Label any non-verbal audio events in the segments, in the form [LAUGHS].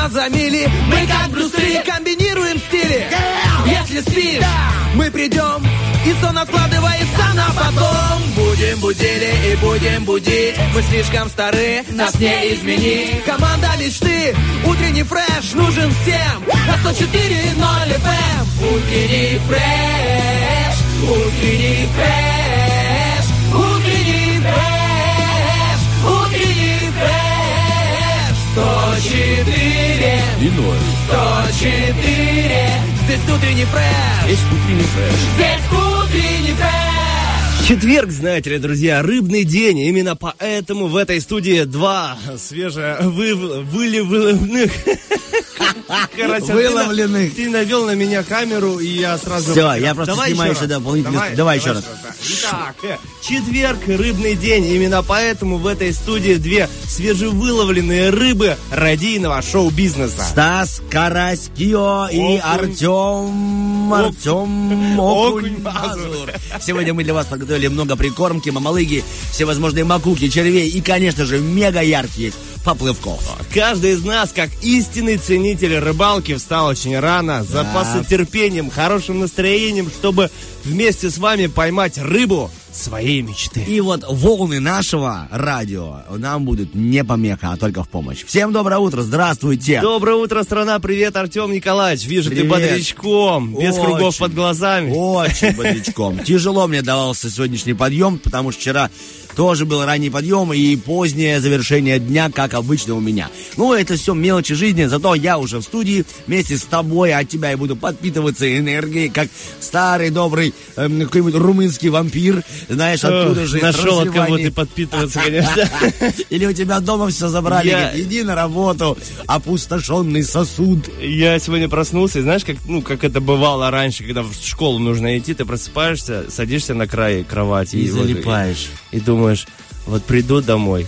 нас за мили Мы как Брюсы комбинируем стили. Если спишь, мы придем И сон откладывается на потом. Будем будили и будем будить. Мы слишком стары, нас не изменить. Команда мечты, утренний фреш нужен всем. На 104.0 FM Утренний фреш, утренний фреш 104 И ноль. 104 Здесь утренний фреш Есть утренний фреш. Здесь утренний фреш Четверг, знаете ли, друзья, рыбный день. Именно поэтому в этой студии два свеже вы, [LAUGHS] выливных... Короче, ты на- Выловленных. Ты навел на меня камеру, и я сразу... Всё, я просто Давай снимаю еще еще раз. дополнительный- давай еще раз. Итак, э, четверг, рыбный день. Именно поэтому в этой студии две свежевыловленные рыбы радийного шоу-бизнеса. Стас Карась Кио и. Артем Артем Окунь Мазур. Сегодня мы для вас подготовили много прикормки, мамалыги, всевозможные макуки, червей и, конечно же, мега ярких поплывков. Каждый из нас, как истинный ценитель рыбалки, встал очень рано, запасы терпением, хорошим настроением, чтобы вместе с вами поймать рыбу своей мечты. И вот волны нашего радио нам будут не помеха, а только в помощь. Всем доброе утро, здравствуйте. Доброе утро, страна! Привет, Артем Николаевич! Вижу, ты Привет. бодрячком, без Очень. кругов под глазами. Очень бодрячком. [LAUGHS] Тяжело мне давался сегодняшний подъем, потому что вчера тоже был ранний подъем и позднее завершение дня, как обычно у меня. Ну, это все мелочи жизни, зато я уже в студии вместе с тобой, от тебя я буду подпитываться энергией, как старый добрый эм, какой-нибудь румынский вампир, знаешь, оттуда же. из Нашел от кого ты подпитываться, конечно. [LAUGHS] Или у тебя дома все забрали, Я- говорит, иди на работу, опустошенный сосуд. Я сегодня проснулся, и знаешь, как, ну, как это бывало раньше, когда в школу нужно идти, ты просыпаешься, садишься на край кровати И вот- залипаешь. И думаешь, вот приду домой,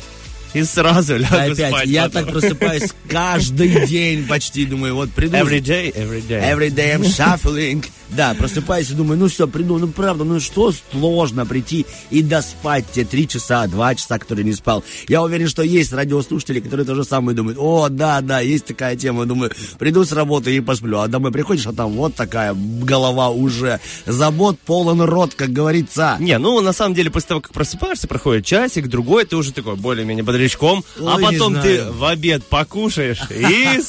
и сразу лягу Опять, спать. я потом. так просыпаюсь каждый день почти, думаю, вот приду. Every day, every day. Every day I'm shuffling. Да, просыпаюсь и думаю, ну все, приду, ну правда, ну что сложно прийти и доспать те три часа, два часа, которые не спал. Я уверен, что есть радиослушатели, которые то же самое думают. О, да, да, есть такая тема. Думаю, приду с работы и посплю. А домой приходишь, а там вот такая голова уже. Забот полон рот, как говорится. Не, ну на самом деле после того, как просыпаешься, проходит часик, другой, ты уже такой более-менее бодрячком, а Ой, не потом ты в обед покушаешь и.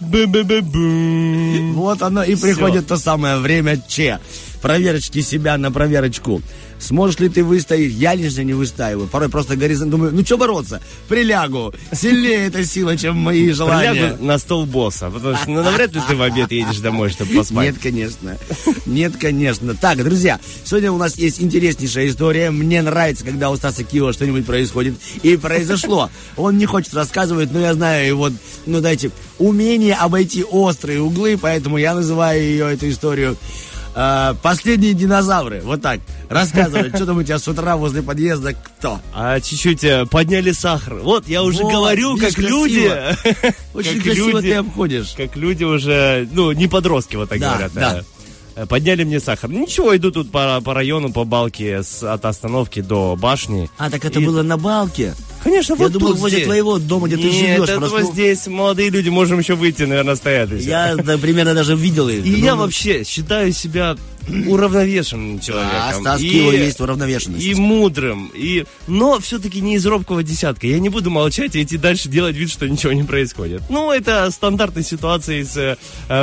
[LAUGHS] Вот оно и приходит то самое время Че. Проверочки себя на проверочку. Сможешь ли ты выстоять? Я лично не выстаиваю. Порой просто горизонт думаю, ну что бороться? Прилягу. Сильнее эта сила, чем мои желания. Прилягу на стол босса, потому что ну, навряд ли ты в обед едешь домой, чтобы поспать. Нет, конечно. Нет, конечно. Так, друзья, сегодня у нас есть интереснейшая история. Мне нравится, когда у Стаса Киева что-нибудь происходит. И произошло. Он не хочет рассказывать, но я знаю его, ну, дайте, умение обойти острые углы, поэтому я называю ее, эту историю, э, «Последние динозавры». Вот так. Рассказывай, [LAUGHS] что там у тебя с утра возле подъезда, кто? А чуть-чуть э, подняли сахар. Вот, я уже Вот, говорю, видишь, как люди... [LAUGHS] Очень как красиво люди- ты обходишь. Как люди уже, ну, не подростки, вот так Да, говорят. да. э, Подняли мне сахар. Ничего, иду тут по, по району, по балке с, от остановки до башни. А, так это И- было на балке? Конечно, Я вот думал, тут возле здесь. твоего дома, где ты Нет, живешь, это просто- вот здесь молодые люди, можем еще выйти, наверное, стоят. еще. Я да, примерно даже видел их. И Ну, я ну, вообще считаю себя уравновешенным человеком. А, Стас И- Киева есть уравновешенность. И мудрым. И... Но все-таки не из робкого десятка. Я не буду молчать и идти дальше делать вид, что ничего не происходит. Ну, это стандартная ситуация из э,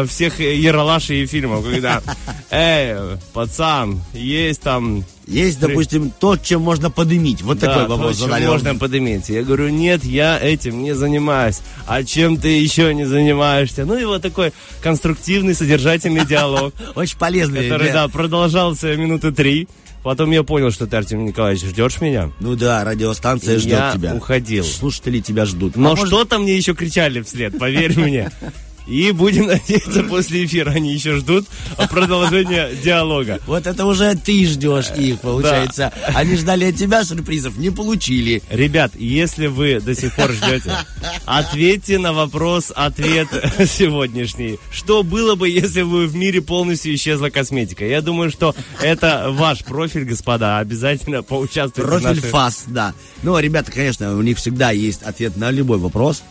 всех Ералашей и фильмов, когда, [LAUGHS] эй, пацан, есть там... Есть, допустим, то, чем можно подымить. Вот да, такой вопрос то, чем задали. можно подыметь. Я говорю, нет, я этим не занимаюсь. А чем ты еще не занимаешься? Ну и вот такой конструктивный, содержательный диалог. [LAUGHS] Очень полезный. который, да, продолжался минуты три. Потом я понял, что ты, Артем Николаевич, ждешь меня. Ну да, радиостанция И ждет я тебя. уходил. Слушатели тебя ждут. Но А может, что-то мне еще кричали вслед, поверь мне. [LAUGHS] И будем [LAUGHS] надеяться, после эфира они еще ждут продолжения диалога. Вот это уже ты ждешь их, получается. Они ждали от тебя сюрпризов, не получили. Ребят, если вы до сих пор ждете, ответьте на вопрос, ответ [LAUGHS] сегодняшний. Что было бы, если бы в мире полностью исчезла косметика? Я думаю, что это ваш профиль, господа. Обязательно поучаствуйте в Профиль нашей- ФАС, да. Ну, ребята, конечно, у них всегда есть ответ на любой вопрос.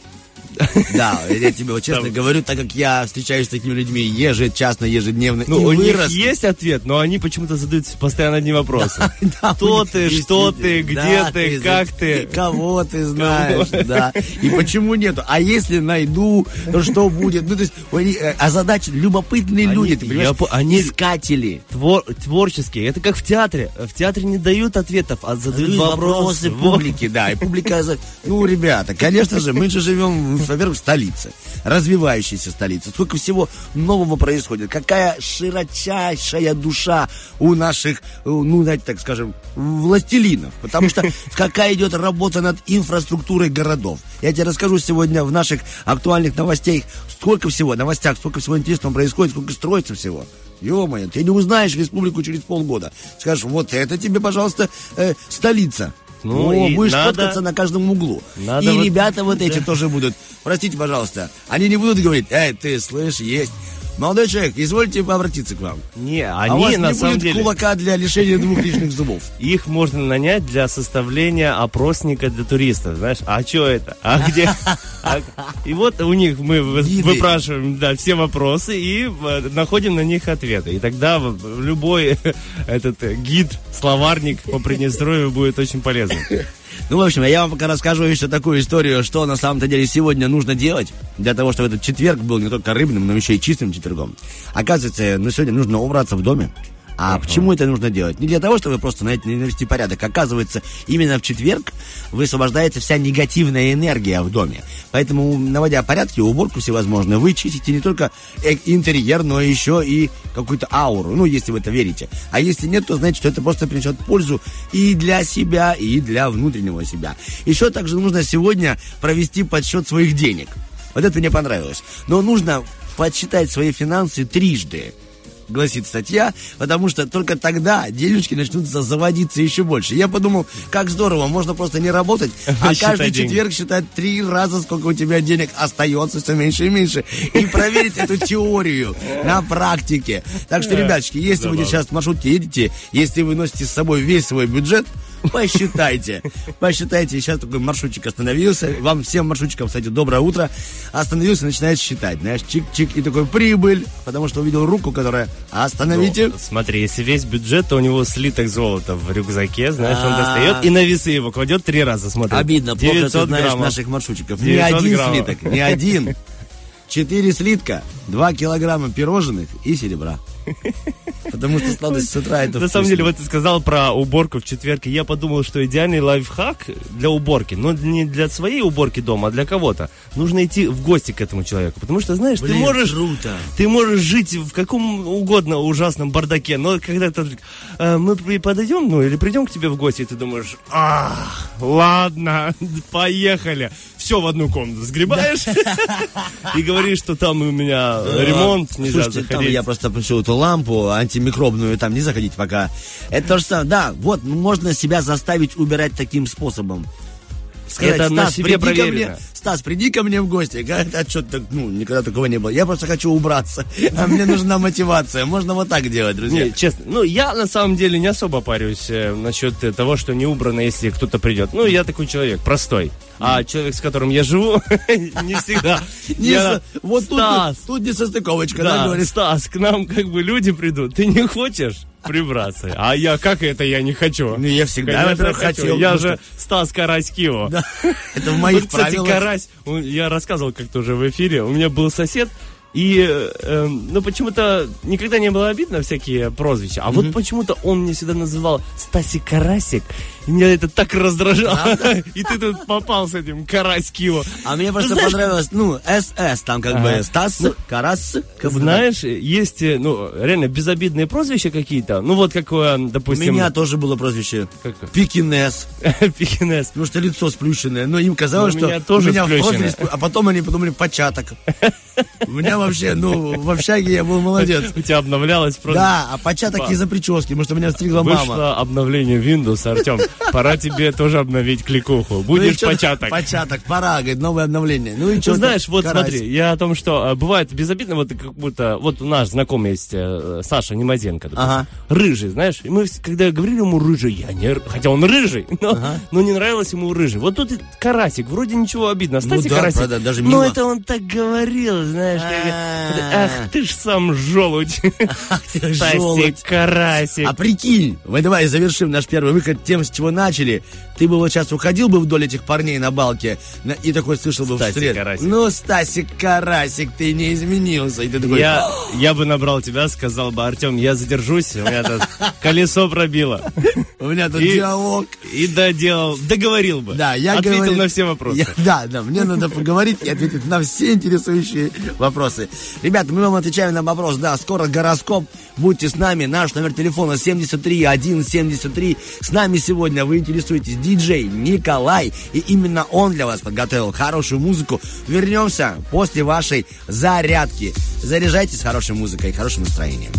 [LAUGHS] Да, я тебе вот честно говорю, так как я встречаюсь с такими людьми ежечасно, ежедневно, Ну, у них есть ответ, но они почему-то задают постоянно одни вопросы. [LAUGHS] Да, Кто ты, что ты, где ты, как ты? Кого ты знаешь, да. И почему нету? А если найду, то что будет? Ну, то есть, они, э, озадачены, любопытные люди, ты понимаешь? они- Искатели. Твор- творческие. Это как в театре. В театре не дают ответов, а задают вопросы. публике, да. И публика, ну, ребята, конечно же, мы же живем, во-первых, в столице, развивающейся столице. Сколько всего нового происходит. Какая широчайшая душа у наших, э, ну, знаете, так скажем, властелинов. Потому что [LAUGHS] какая идет работа над инфраструктурой городов. Я тебе расскажу сегодня в наших актуальных новостях, сколько всего, новостях, сколько всего интересного происходит, сколько строится всего. Ё-моё, ты не узнаешь республику через полгода. Скажешь, вот это тебе, пожалуйста, э, столица. Ну, Ну, и будешь надо- фоткаться на каждом углу. Надо и вот- ребята вот [LAUGHS] эти тоже будут. Простите, пожалуйста. Они не будут говорить, эй, ты, слышь, есть. Молодой человек, извольте обратиться к вам. Не, а у вас они на не самом будет деле... кулака для лишения двух лишних зубов. [LAUGHS] Их можно нанять для составления опросника для туристов, знаешь. А что это? А где? [LAUGHS] А- И вот у них мы Гиды. выпрашиваем да, все вопросы и э, находим на них ответы. И тогда любой [LAUGHS] этот э, гид, словарник по Приднестровью будет очень полезным. Ну, в общем, я вам пока расскажу еще такую историю, что на самом-то деле сегодня нужно делать, для того, чтобы этот четверг был не только рыбным, но еще и чистым четвергом. Оказывается, ну, сегодня нужно убраться в доме. А почему это нужно делать? Не для того, чтобы просто, знаете, навести порядок. Оказывается, именно в четверг высвобождается вся негативная энергия в доме. Поэтому, наводя порядки, уборку всевозможную, вы чистите не только э- интерьер, но еще и какую-то ауру. Ну, если в это верите. А если нет, то знаете, что это просто принесет пользу и для себя, и для внутреннего себя. Еще также нужно сегодня провести подсчет своих денег. Вот это мне понравилось. Но нужно подсчитать свои финансы трижды гласит статья, потому что только тогда денежки начнут за- заводиться еще больше. Я подумал, как здорово, можно просто не работать, [LAUGHS] а каждый четверг считать три раза, сколько у тебя денег остается, все меньше и меньше, и проверить эту теорию на практике. Так что, ребяточки, если вы сейчас в маршрутке едете, если вы носите с собой весь свой бюджет, посчитайте. Посчитайте. Сейчас такой маршрутчик остановился. Вам всем маршрутчикам, кстати, доброе утро. Остановился, начинает считать. Знаешь, чик-чик. И такой прибыль. Потому что увидел руку, которая остановите. Ну, смотри, если весь бюджет, то у него слиток золота в рюкзаке, знаешь, он А. достает и на весы его кладет три раза, смотри. Обидно, плохо ты 900 знаешь граммов. наших маршрутчиков. Не 900 один граммов. слиток, не один. Четыре слитка, два килограмма пирожных и серебра. [LAUGHS] Потому что сладость с утра это На самом деле, вот ты сказал про уборку в четверг, и я подумал, что идеальный лайфхак для уборки, но не для своей уборки дома, а для кого-то. Нужно идти в гости к этому человеку, потому что, знаешь, ты можешь... круто. Ты можешь жить в каком угодно ужасном бардаке, но когда ты э, мы подойдем, ну или придем к тебе в гости, и ты думаешь, ах, ладно, [LAUGHS] поехали. Все в одну комнату сгребаешь [LAUGHS] и говоришь, что там у меня ремонт, нельзя заходить. я просто пришел эту лампу антимикробную, там не заходить пока. Это то же самое. Да, вот, можно себя заставить убирать таким способом. Сказать, Это на «Стас, себе приди ко проверено». мне, Стас, приди ко мне в гости. Говорит, а что так, ну, никогда такого не было. Я просто хочу убраться. А мне нужна мотивация. Можно вот так делать, друзья. Не, честно, ну я на самом деле не особо парюсь э, насчет того, что не убрано, если кто-то придет. Ну, я такой человек, простой. А человек, с которым я живу, [LAUGHS] не всегда. Я- вот тут, тут не состыковочка, да, говорит. Стас, к нам как бы люди придут. Ты не хочешь прибраться? А я, как это я не хочу? Ну, я всегда, во-первых, хотел, Я же Стас Карась Кио. Да, это в моих Вот, [LAUGHS] кстати, правилах. Карась, он- я рассказывал как-то уже в эфире, у меня был сосед, и, э, ну, почему-то никогда не было обидно всякие прозвища. А вот почему-то он мне всегда называл Стаси Карасик. И меня это так раздражало. [LAUGHS] И ты тут попал с этим Карась Кио. А мне просто знаешь- понравилось, ну, СС, там как бы. Стас, Карас. как бы Знаешь, есть, э, ну, реально безобидные прозвища какие-то. Ну, вот так. У допустим... меня тоже было прозвище Как- Пекинес. [LAUGHS] Пекинес. Потому что лицо сплющенное. Но им казалось, Ну, у что меня тоже у меня спу- А потом они подумали, початок. [LAUGHS] У меня вообще, ну, в общаге я был молодец. У тебя обновлялось просто... Да, а початок из-за прически, потому что меня стригла мама. Вышло обновление Windows, Артем. Пора тебе тоже обновить кликуху. Будешь Ну и чё- початок. Початок, пора, говорит, новое обновление. Ну и что? Ты знаешь, вот смотри, я о том, что э, бывает безобидно, вот как будто, вот у нас знакомый есть э, Саша допустим, Ага. рыжий, знаешь, и мы, когда говорили ему рыжий, я не, хотя он рыжий, но, но не нравилось ему рыжий. Вот тут и карасик, вроде ничего обидно, Стасик Ну да, карасик. правда, даже но мило. это он так говорил, знаешь, А. ах, ты ж сам желудь. [LAUGHS] Стасик карасик. А прикинь, мы давай завершим наш первый выход тем, с чего начали. Ты бы вот сейчас уходил бы вдоль этих парней на балке на- и такой слышал бы Стасик вслед. Карасик. Ну, Стасик Карасик, ты не изменился. И ты такой, Я, я бы набрал тебя, сказал бы, Артем, я задержусь, у меня тут колесо пробило. у меня тут диалог. И доделал, договорил бы. Да, я Ответил на все вопросы. Да, да, мне надо поговорить и ответить на все интересующие вопросы. Ребята, мы вам отвечаем на вопрос, да, скоро гороскоп, будьте с нами, наш номер телефона 73173. С нами сегодня вы интересуетесь диджей Николай, и именно он для вас подготовил хорошую музыку. Вернемся после вашей зарядки. Заряжайтесь хорошей музыкой и хорошим настроением.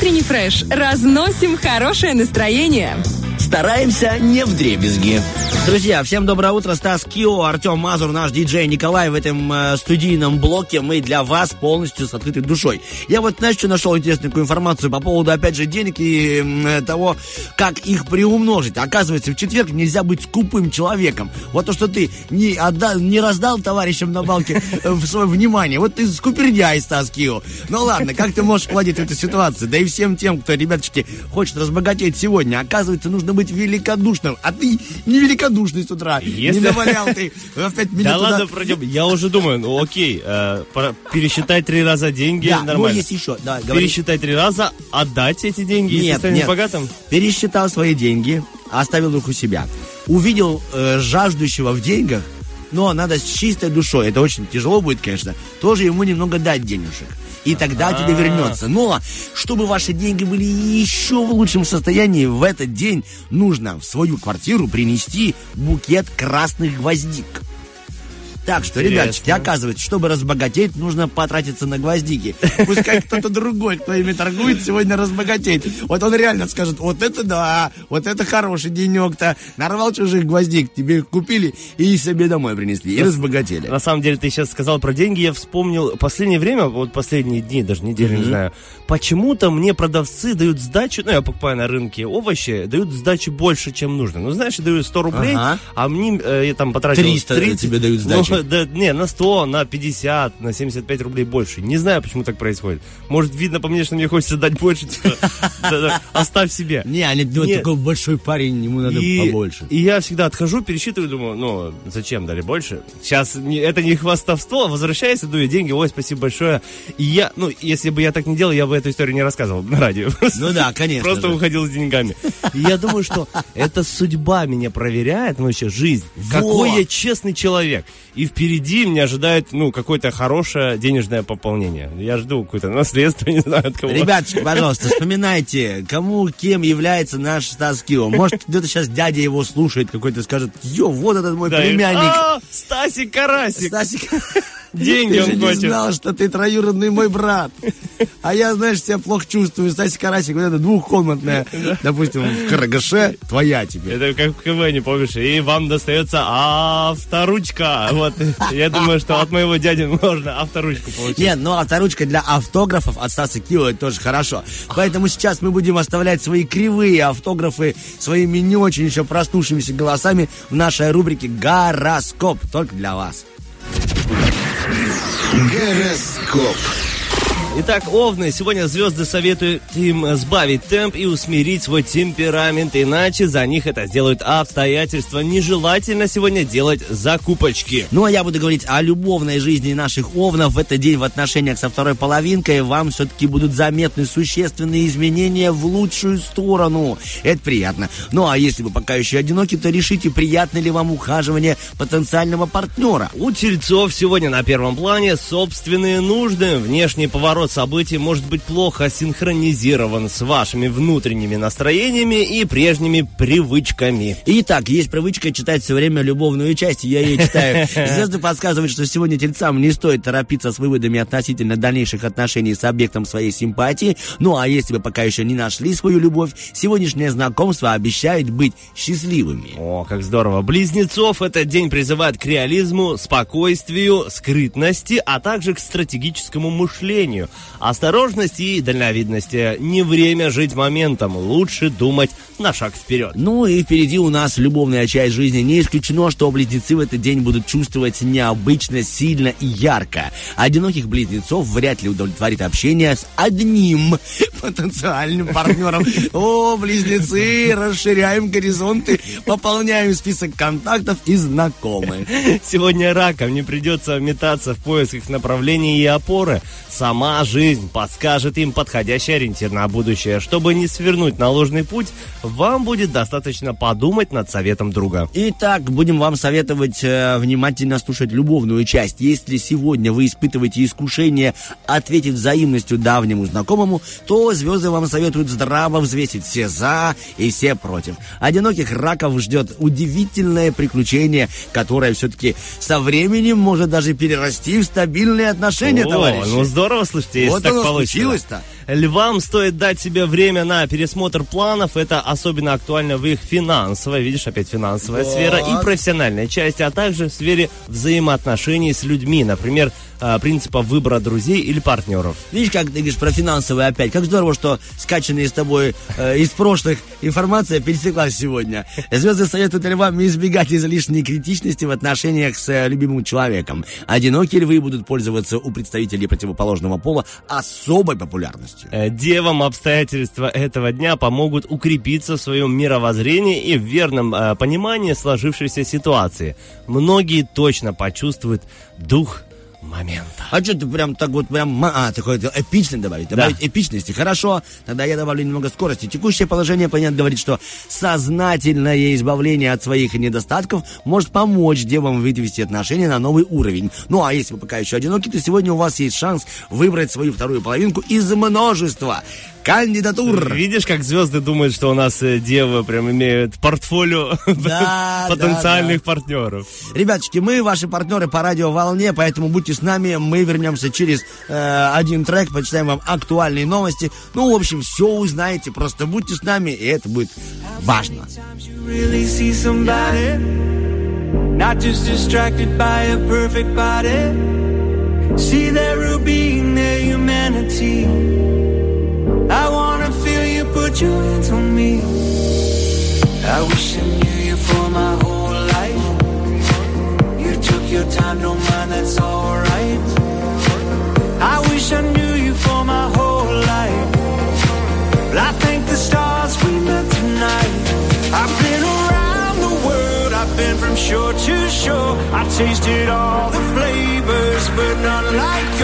Утренний фреш. Разносим хорошее настроение. Стараемся не в дребезги. Друзья, всем доброе утро. Стас Кио, Артем Мазур, наш диджей Николай в этом э, студийном блоке. Мы для вас полностью с открытой душой. Я вот, знаешь, что нашел интересную информацию по поводу, опять же, денег и э, того, как их приумножить. Оказывается, в четверг нельзя быть скупым человеком. Вот то, что ты не, отдал, не раздал товарищам на балке э, свое внимание. Вот ты скупердяй, Стас Кио. Ну ладно, как ты можешь владеть в эту ситуацию? Да и всем тем, кто, ребяточки, хочет разбогатеть сегодня. Оказывается, нужно быть великодушным. А ты не великодушный с утра. Если- Не навалял ты [LAUGHS] опять меня Да туда. ладно, пройдем. Я уже думаю, ну окей, э, пора пересчитать три раза деньги, Да, ну нормально. есть еще. Да, говори. Пересчитать три раза, отдать эти деньги, и ты Нет, станешь нет. богатым? Пересчитал свои деньги, оставил их у себя. Увидел э, жаждущего в деньгах, но надо с чистой душой. Это очень тяжело будет, конечно. Тоже ему немного дать денежек. И тогда тебе вернется. Но, чтобы ваши деньги были еще в лучшем состоянии, в этот день нужно в свою квартиру принести букет красных гвоздик. Так что, Интересно. ребятчики, оказывается, чтобы разбогатеть, нужно потратиться на гвоздики. Пускай кто-то другой, кто ими торгует, сегодня разбогатеет. Вот он реально скажет, вот это да, вот это хороший денек-то. Нарвал чужих гвоздик, тебе их купили и себе домой принесли. И разбогатели. На самом деле, ты сейчас сказал про деньги, я вспомнил последнее время, вот последние дни, даже недели, не знаю, почему-то мне продавцы дают сдачу, ну, я покупаю на рынке овощи, дают сдачу больше, чем нужно. Ну, знаешь, дают 100 рублей, а мне, э, я там потратил 300 тебе дают сдачи. Ну, да, не, на 100, на 50, на 75 рублей больше. Не знаю, почему так происходит. Может, видно по мне, что мне хочется дать больше, типа, [LAUGHS] оставь себе. Не, они думают, Не. такой большой парень, ему надо побольше. и я всегда отхожу, пересчитываю, думаю, ну, зачем дали больше? Сейчас это не хвастовство, возвращаюсь, даю деньги, ой, спасибо большое. И я, ну, если бы я так не делал, я бы эту историю не рассказывал на радио. Ну да, конечно Просто уходил с деньгами. И я думаю, что это судьба меня проверяет, ну, вообще, жизнь. Какой я честный человек. И впереди меня ожидает, ну, какое-то хорошее денежное пополнение. Я жду какое-то наследство, [LAUGHS] не знаю от кого. Ребяточки, пожалуйста, вспоминайте, кому кем является наш Стас Кио. Может, где-то сейчас дядя его слушает какой-то, скажет, ё, вот этот мой Да, и- племянник. А, Стасик Карасик. Стасик, Деньги ты он же не хочет. знал, что ты троюродный мой брат. А я, знаешь, себя плохо чувствую. Стасик Карасик, вот эта двухкомнатная, допустим, в Карагаше, твоя теперь. Это как в КВН, помнишь? И вам достается авторучка. Вот, я думаю, что от моего дяди можно авторучку получить. Нет, ну авторучка для автографов от Стаса Кио это тоже хорошо. Поэтому сейчас мы будем оставлять свои кривые автографы своими не очень еще проснувшимися голосами в нашей рубрике «Гороскоп». Только для вас. Гороскоп. Итак, Овны, сегодня звезды советуют им сбавить темп и усмирить свой темперамент, иначе за них это сделают обстоятельства. Нежелательно сегодня делать закупочки. Ну, а я буду говорить о любовной жизни наших овнов. В этот день в отношениях со второй половинкой вам все-таки будут заметны существенные изменения в лучшую сторону. Это приятно. Ну, а если вы пока еще одиноки, то решите, приятно ли вам ухаживание потенциального партнера. У тельцов сегодня на первом плане собственные нужды. Внешний поворот событий может быть плохо синхронизирован с вашими внутренними настроениями и прежними привычками. Итак, есть привычка читать все время любовную часть, я ее читаю. Звезды подсказывают, что сегодня тельцам не стоит торопиться с выводами относительно дальнейших отношений с объектом своей симпатии. Ну а если вы пока еще не нашли свою любовь, сегодняшнее знакомство обещает быть счастливыми. О, как здорово. Близнецов этот день призывает к реализму, спокойствию, скрытности, а также к стратегическому мышлению. Осторожности и дальновидности. Не время жить моментом. Лучше думать на шаг вперед. Ну и впереди у нас любовная часть жизни. Не исключено, что близнецы в этот день будут чувствовать необычно, сильно и ярко. Одиноких близнецов вряд ли удовлетворит общение с одним потенциальным партнером. О, близнецы, расширяем горизонты, пополняем список контактов и знакомых. Сегодня раком не придется метаться в поисках направлений и опоры. Сама жизнь подскажет им подходящий ориентир на будущее. Чтобы не свернуть на ложный путь, вам будет достаточно подумать над советом друга. Итак, будем вам советовать э, внимательно слушать любовную часть. Если сегодня вы испытываете искушение ответить взаимностью давнему знакомому, то звезды вам советуют здраво взвесить все за и все против. Одиноких раков ждет удивительное приключение, которое все-таки со временем может даже перерасти в стабильные отношения, О, товарищи. ну здорово, слушайте, если Вот так случилось-то. Львам стоит дать себе время на пересмотр планов. Это особенно актуально в их финансовой, видишь, опять финансовая сфера и профессиональной части, а также в сфере взаимоотношений с людьми, например, а, принципа выбора друзей или партнеров. Видишь, как ты говоришь про финансовые опять. Как здорово, что скачанная с тобой э, из прошлых информация пересеклась сегодня. Звезды советуют львам избегать излишней критичности в отношениях с э, любимым человеком. Одинокие львы будут пользоваться у представителей противоположного пола особой популярностью. Э, Девам обстоятельства этого дня помогут укрепиться в своем мировоззрении и в верном э, понимании сложившейся ситуации. Многие точно почувствуют дух момента. А что ты прям так вот прям, а, такое эпично добавить, добавить эпичности. Хорошо, тогда я добавлю немного скорости. Текущее положение планет говорит, что сознательное избавление от своих недостатков может помочь девам вывести отношения на новый уровень. Ну, а если вы пока еще одиноки, то сегодня у вас есть шанс выбрать свою вторую половинку из множества кандидатур. Видишь, как звезды думают, что у нас э, девы прям имеют портфолио [LAUGHS] Да, потенциальных партнеров. Ребяточки, мы ваши партнеры по радиоволне, поэтому будьте с нами. Мы вернемся через э, один трек, почитаем вам актуальные новости. Ну, в общем, все узнаете. Просто будьте с нами, и это будет важно. not just distracted by a perfect body see their routine their humanity i wanna feel you put your hands on me i wish i knew you for my whole your time don't mind that's alright i wish i knew you for my whole life but I thank the stars we met tonight. I've been around the world, I've been from shore to shore. I've tasted all the flavors, but none like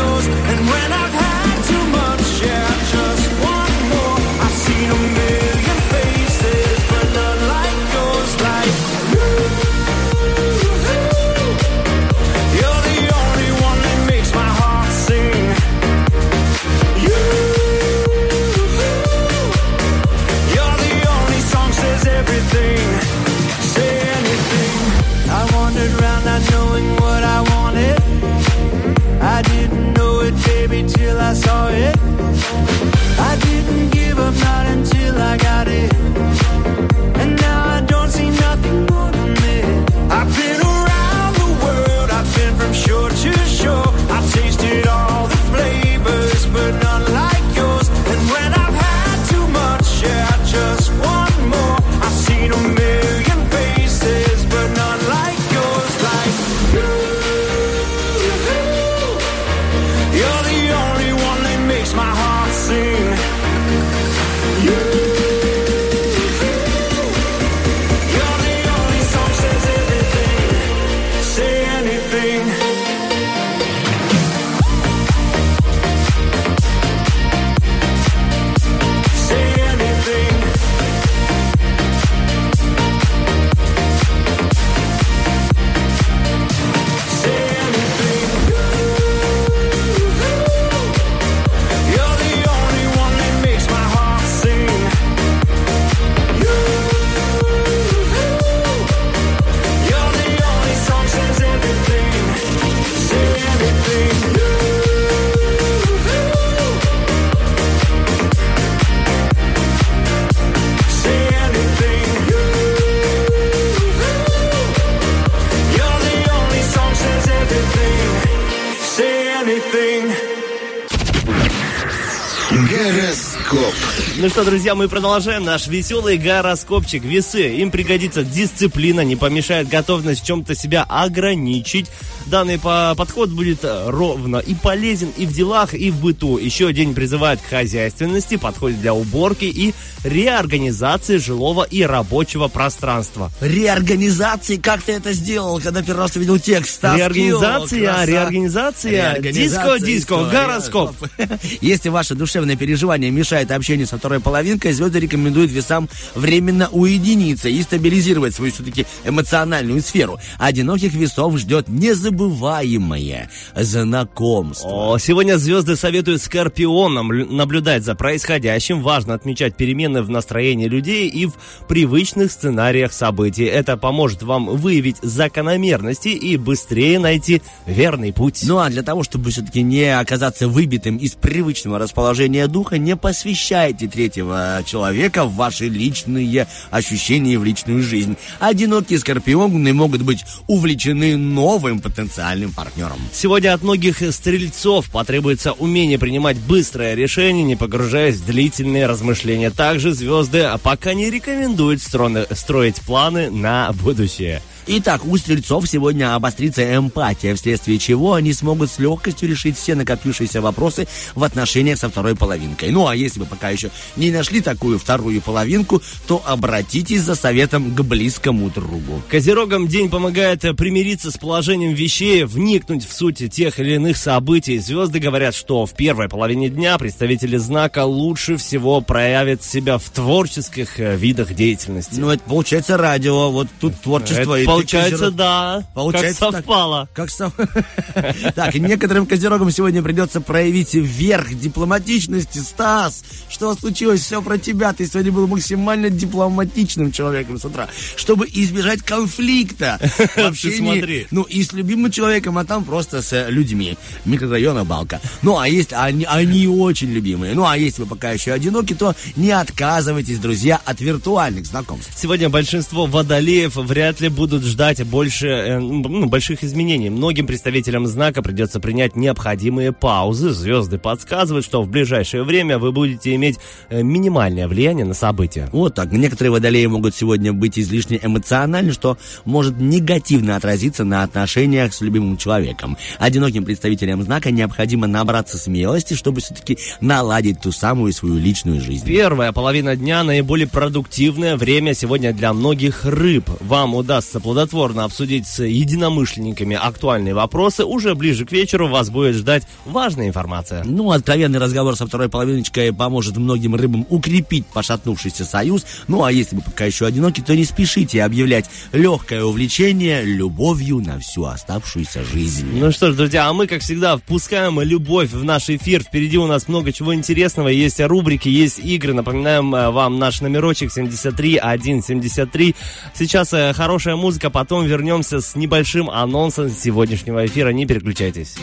что, друзья, мы продолжаем наш веселый гороскопчик. Весы. Им пригодится дисциплина, не помешает готовность в чем-то себя ограничить. Данный по- подход будет э, ровно и полезен и в делах, и в быту. Еще день призывает к хозяйственности, подходит для уборки и реорганизации жилого и рабочего пространства. Реорганизации, как ты это сделал, когда первый раз увидел текст? Ставки, Реорганизация, о, реорганизация, диско-диско, история. гороскоп. [LAUGHS] Если ваше душевное переживание мешает общению со второй половинкой, звезды рекомендуют весам временно уединиться и стабилизировать свою все-таки эмоциональную сферу. Одиноких весов ждет незабываемое знакомство. О, сегодня звезды советуют скорпионам лю- наблюдать за происходящим. Важно отмечать перемены в настроении людей и в привычных сценариях событий. Это поможет вам выявить закономерности и быстрее найти верный путь. Ну а для того, чтобы все-таки не оказаться выбитым из привычного расположения духа, не посвящайте третьего человека в ваши личные ощущения и в личную жизнь. Одинокие скорпионы могут быть увлечены новым потенциальным партнером. Сегодня от многих стрельцов потребуется умение принимать быстрое решение, не погружаясь в длительные размышления. Также звезды пока не рекомендуют строить планы на будущее. Итак, у стрельцов сегодня обострится эмпатия, вследствие чего они смогут с легкостью решить все накопившиеся вопросы в отношениях со второй половинкой. Ну, а если вы пока еще не нашли такую вторую половинку, то обратитесь за советом к близкому другу. Козерогам день помогает примириться с положением вещей, вникнуть в суть тех или иных событий. Звезды говорят, что в первой половине дня представители знака лучше всего проявят себя в творческих э, видах деятельности. Ну, это получается радио, вот тут творчество. Это и получается, да. Получается как так. совпало. Как сов- [LAUGHS] Так, и некоторым козерогам сегодня придется проявить верх дипломатичности. Стас, что случилось? Все про тебя. Ты сегодня был максимально дипломатичным человеком с утра, чтобы избежать конфликта. [LAUGHS] в общении, смотри. Ну, и с любимым человеком, а там просто с людьми. Микрорайона Балка. Ну, а есть они, они очень любимые. Ну, а если вы пока еще одиноки, то не отказывайтесь, друзья, от виртуальных знакомств. Сегодня большинство водолеев вряд ли будут ждать больше, э, ну, больших изменений. Многим представителям знака придется принять необходимые паузы. Звезды подсказывают, что в ближайшее время вы будете иметь э, минимальное влияние на события. Вот так. Некоторые водолеи могут сегодня быть излишне эмоциональны, что может негативно отразиться на отношениях с любимым человеком. Одиноким представителям знака необходимо набраться смелости, чтобы все-таки наладить ту самую свою личную жизнь. Первая половина дня наиболее продуктивное время сегодня для многих рыб. Вам удастся плодотворно обсудить с единомышленниками актуальные вопросы. Уже ближе к вечеру вас будет ждать важная информация. Ну, откровенный разговор со второй половиночкой поможет многим рыбам укрепить пошатнувшийся союз. Ну, а если вы пока еще одиноки, то не спешите объявлять легкое увлечение любовью на всю оставшуюся жизнь. Ну что ж, друзья, а мы, как всегда, впускаем любовь в наш эфир. Впереди у нас много чего интересного. Есть рубрики, есть игры. Напоминаем э, вам наш номерочек 73173. Сейчас э, хорошая музыка, потом вернемся с небольшим анонсом сегодняшнего эфира. Не переключайтесь.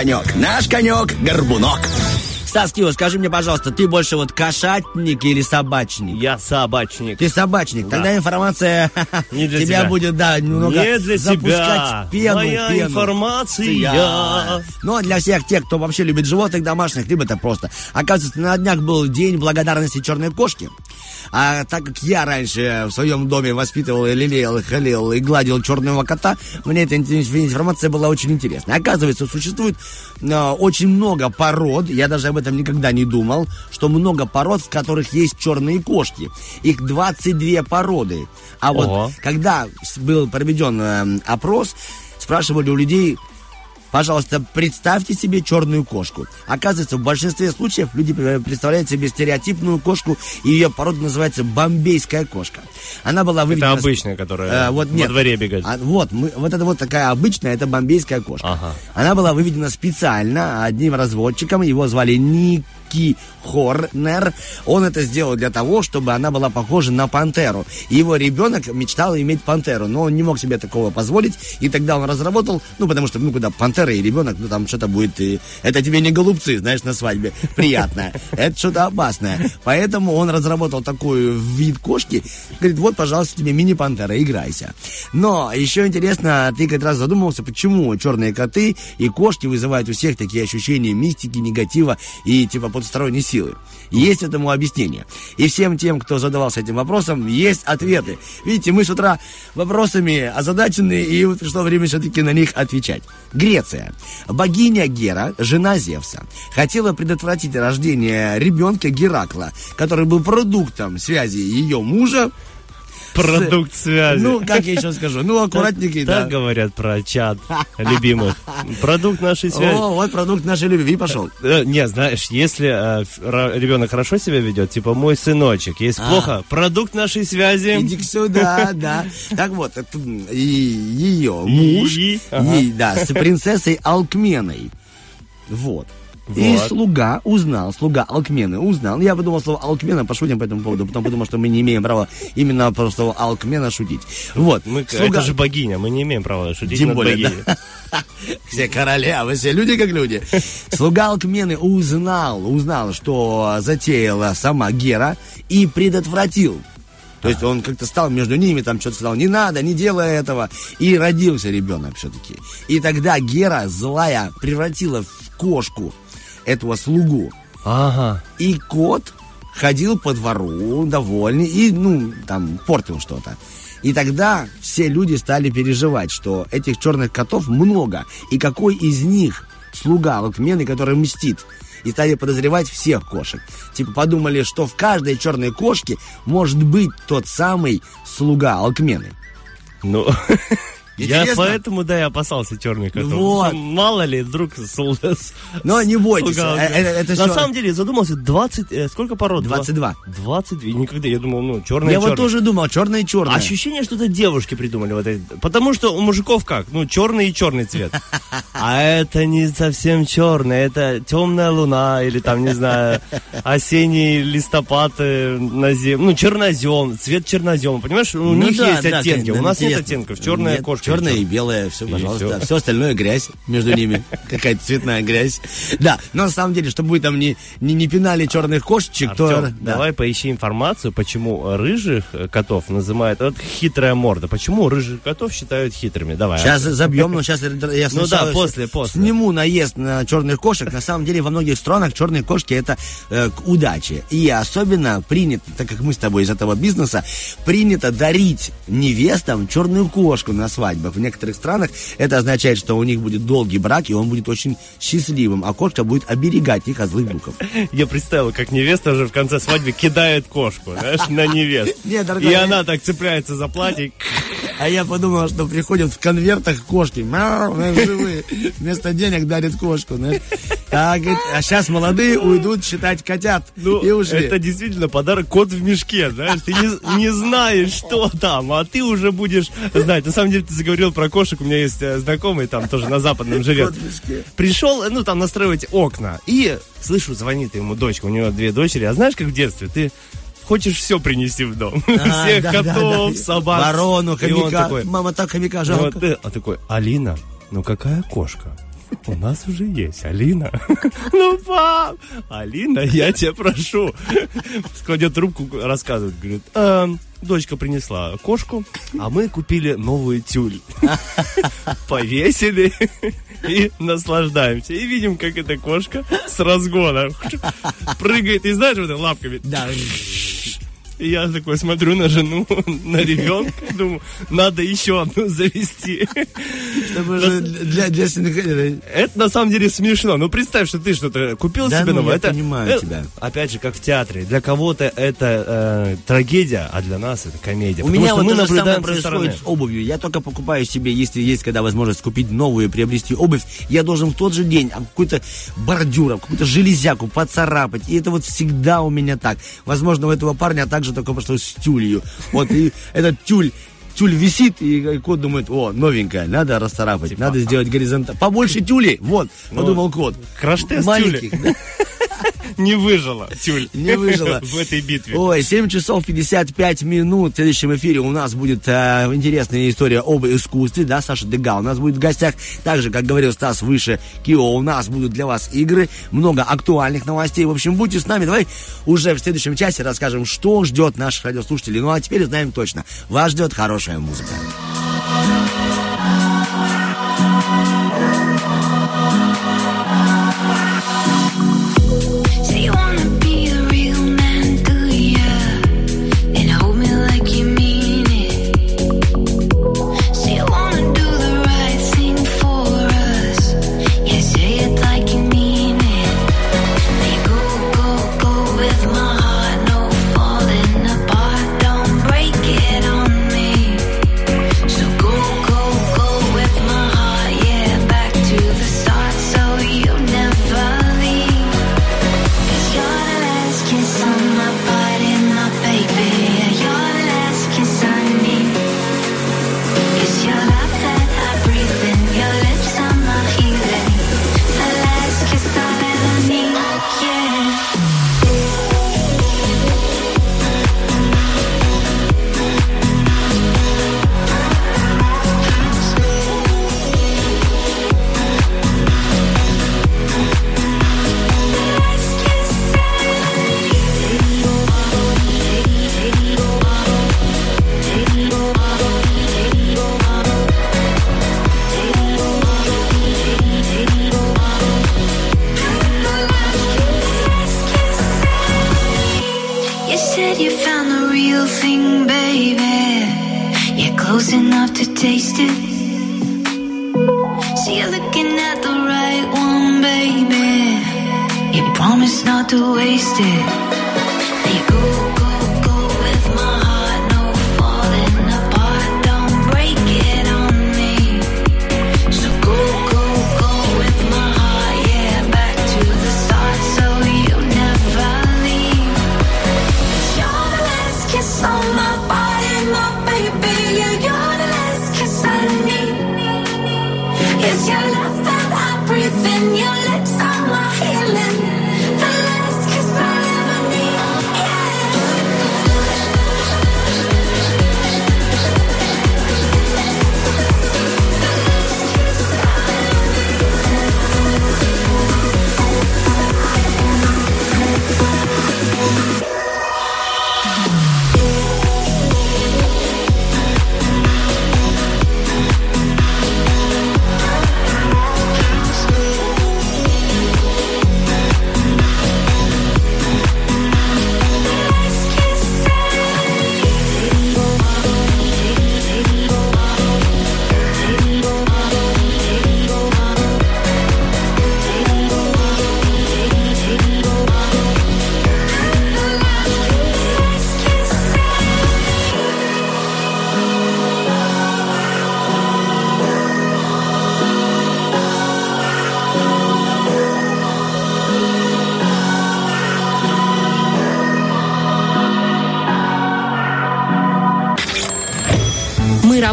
Конек. Наш конек – горбунок. Стас Кио, скажи мне, пожалуйста, ты больше вот кошатник или собачник? Я собачник. Ты собачник. Да. Тогда информация [LAUGHS] Не для тебя тебя. будет, да, немного Не для запускать тебя. пену. Моя пену. информация. Я. Ну, а для всех тех, кто вообще любит животных домашних, либо это просто. Оказывается, на днях был день благодарности черной кошки. А так как я раньше в своем доме воспитывал, лелеял, и халил, и гладил черного кота, мне эта информация была очень интересна. Оказывается, существует э, очень много пород, я даже об этом никогда не думал, что много пород, в которых есть черные кошки. Их 22 породы. А вот Ого. когда был проведен э, опрос, спрашивали у людей, Пожалуйста, представьте себе черную кошку. Оказывается, в большинстве случаев люди представляют себе стереотипную кошку, и ее порода называется бомбейская кошка. Она была выведена... Это обычная, которая Э, вот во нет. дворе бегает. А, вот, мы, вот это вот такая обычная, это бомбейская кошка. Ага. Она была выведена специально одним разводчиком, его звали Ники Хорнер. Он это сделал для того, чтобы она была похожа на пантеру. Его ребенок мечтал иметь пантеру, но он не мог себе такого позволить, и тогда он разработал, ну, потому что, ну, когда пантера и ребенок, ну, там что-то будет, и это тебе не голубцы, знаешь, на свадьбе, приятное. Это что-то опасное. Поэтому он разработал такой вид кошки, говорит, вот, пожалуйста, тебе мини-пантера, играйся. Но еще интересно, ты как раз задумывался, почему черные коты и кошки вызывают у всех такие ощущения мистики, негатива и типа потусторонней силы. Есть этому объяснение. И всем тем, кто задавался этим вопросом, есть ответы. Видите, мы с утра вопросами озадачены, и вот пришло время все-таки на них отвечать. Греция. Богиня Гера, жена Зевса, хотела предотвратить рождение ребенка Геракла, который был продуктом связи ее мужа [LAUGHS] Продукт связи. ну, как я еще скажу? Ну, аккуратненький, да. Так говорят про чат любимых. Продукт нашей связи. О, вот продукт нашей любви пошел. Э, Не, знаешь, если э, ребенок хорошо себя ведет, типа мой сыночек, есть плохо, продукт нашей связи. А. Иди сюда, [LAUGHS] да. Так вот, ее муж, да, с принцессой Алкменой. Вот. И Вот. слуга узнал, слуга Алкмены узнал. Я подумал слово Алкмена, пошутим по этому поводу, потом подумал, что мы не имеем права именно про слово Алкмена шутить. Вот. Мы, Слуга- Это же богиня, мы не имеем права шутить Тем над более, богиней. да. [LAUGHS] Все королевы, все люди как люди. Слуга Алкмены узнал, узнал, что затеяла сама Гера и предотвратил. То есть он как-то стал между ними, там что-то сказал, не надо, не делай этого. И родился ребенок все-таки. И тогда Гера, злая, превратила в кошку этого слугу. Ага. И кот ходил по двору довольный и, ну, там, портил что-то. И тогда все люди стали переживать, что этих черных котов много. И какой из них слуга Алкмены, который мстит? И стали подозревать всех кошек. Типа подумали, что в каждой черной кошке может быть тот самый слуга Алкмены. Ну, [LAUGHS] я Интересно? поэтому, да, и опасался черных котов. Вот. Что Мало ли, вдруг сол- Но не бойтесь, э, э, это На самом деле, я задумался, 20, э, сколько пород? 22. 22, никогда, я думал, ну, черные, Я вот тоже думал, черное и черное. Ощущение, что это девушки придумали вот это. Потому что у мужиков как? Ну, черный и черный цвет. [LAUGHS] А это не совсем черный, это темная луна, или там, не знаю, осенний листопад на зем... Ну, чернозем, цвет чернозема. Понимаешь, у Ну них есть оттенки. У нас нет оттенков. Черная кошка. Черная и белая, все, пожалуйста. всё. Все остальное грязь между ними. [LAUGHS] Какая-то цветная грязь. Да, но на самом деле, чтобы вы там не, не, не пинали черных кошечек, то... Артём, да. давай поищи информацию, почему рыжих котов называют... Вот хитрая морда. Почему рыжих котов считают хитрыми? Давай. Сейчас забьем, но сейчас я [LAUGHS] Ну да, после, после. сниму наезд на черных кошек. На самом деле во многих странах черные кошки это э, к удаче. И особенно принято, так как мы с тобой из этого бизнеса, принято дарить невестам черную кошку на свадьбах. В некоторых странах это означает, что у них будет долгий брак, и он будет очень счастливым, а кошка будет оберегать их от злых духов. [LAUGHS] Я представил, как невеста уже в конце свадьбы кидает кошку, знаешь, на невест. [LAUGHS] И она так цепляется за платье. А я подумал, что приходят в конвертах кошки. Мяу, живые. [LAUGHS] Вместо денег дарят кошку, знаешь. Так, говорит, а сейчас молодые уйдут считать котят. Ну, и ушли. это действительно подарок кот в мешке, знаешь, ты не, не знаешь, что там, а ты уже будешь знать. На самом деле, ты заговорил про кошек, у меня есть э, знакомый, там тоже на западном живет. Пришел, ну, там настраивать окна, и, слышу, звонит ему дочка, у него две дочери, а знаешь, как в детстве, ты хочешь все принести в дом. А, [LAUGHS] Всех да, да, котов, да. собак. Ворону, хомяка. такой, Мама, так хомяка жалко. вот а такой, Алина, ну какая кошка? У нас уже есть Алина. [LAUGHS] Ну, пап, Алина, я тебя прошу. Кладет трубку, рассказывает, говорит, «Эм, дочка принесла кошку, а мы купили новую тюль. [LAUGHS] Повесили и наслаждаемся. И видим, как эта кошка с разгона [LAUGHS] прыгает, и знаешь, вот лапками. Да. И я такой смотрю на жену, [LAUGHS] на ребенка, думаю, надо еще одну завести. Чтобы для, для синхронизации. Это на самом деле смешно. Ну представь, что ты что-то купил Да себе ну, новое. я это, понимаю э, тебя. Опять же, как в театре. Для кого-то это э, трагедия, а для нас это комедия. У Потому меня вот мы то же самое происходит с обувью. Я только покупаю себе, если есть когда возможность купить новую, приобрести обувь, я должен в тот же день а, какой-то бордюр, какую-то железяку поцарапать. И это вот всегда у меня так. Возможно, у этого парня также только что с тюлью. Вот, и этот тюль Тюль висит, и кот думает, о, новенькая, надо расцарапать, Типа, надо сделать горизонталь. Побольше тюлей, вот, подумал кот. краш-тест Маленьких, да. [LAUGHS] Не выжила тюль. Не выжила. [LAUGHS] в этой битве. Ой, 7 часов 55 минут. В следующем эфире у нас будет э, интересная история об искусстве, да, Саша Дега у нас будет в гостях. Также, как говорил Стас выше, Кио, у нас будут для вас игры, много актуальных новостей. В общем, будьте с нами. Давай уже в следующем часе расскажем, что ждет наших радиослушателей. Ну, а теперь знаем точно. Вас ждет хорошая музыка.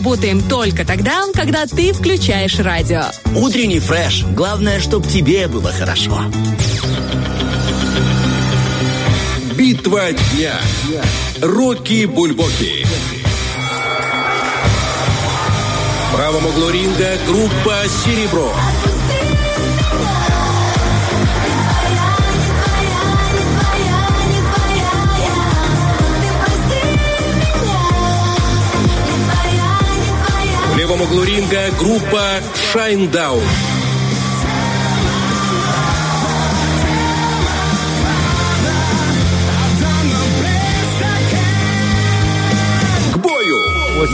Работаем только тогда, когда ты включаешь радио. Утренний фреш. Главное, чтобы тебе было хорошо. Битва дня. Рокки Бульбоки. В правом углу ринга группа «Серебро». Левом углу ринга группа «Шайндаун». К бою!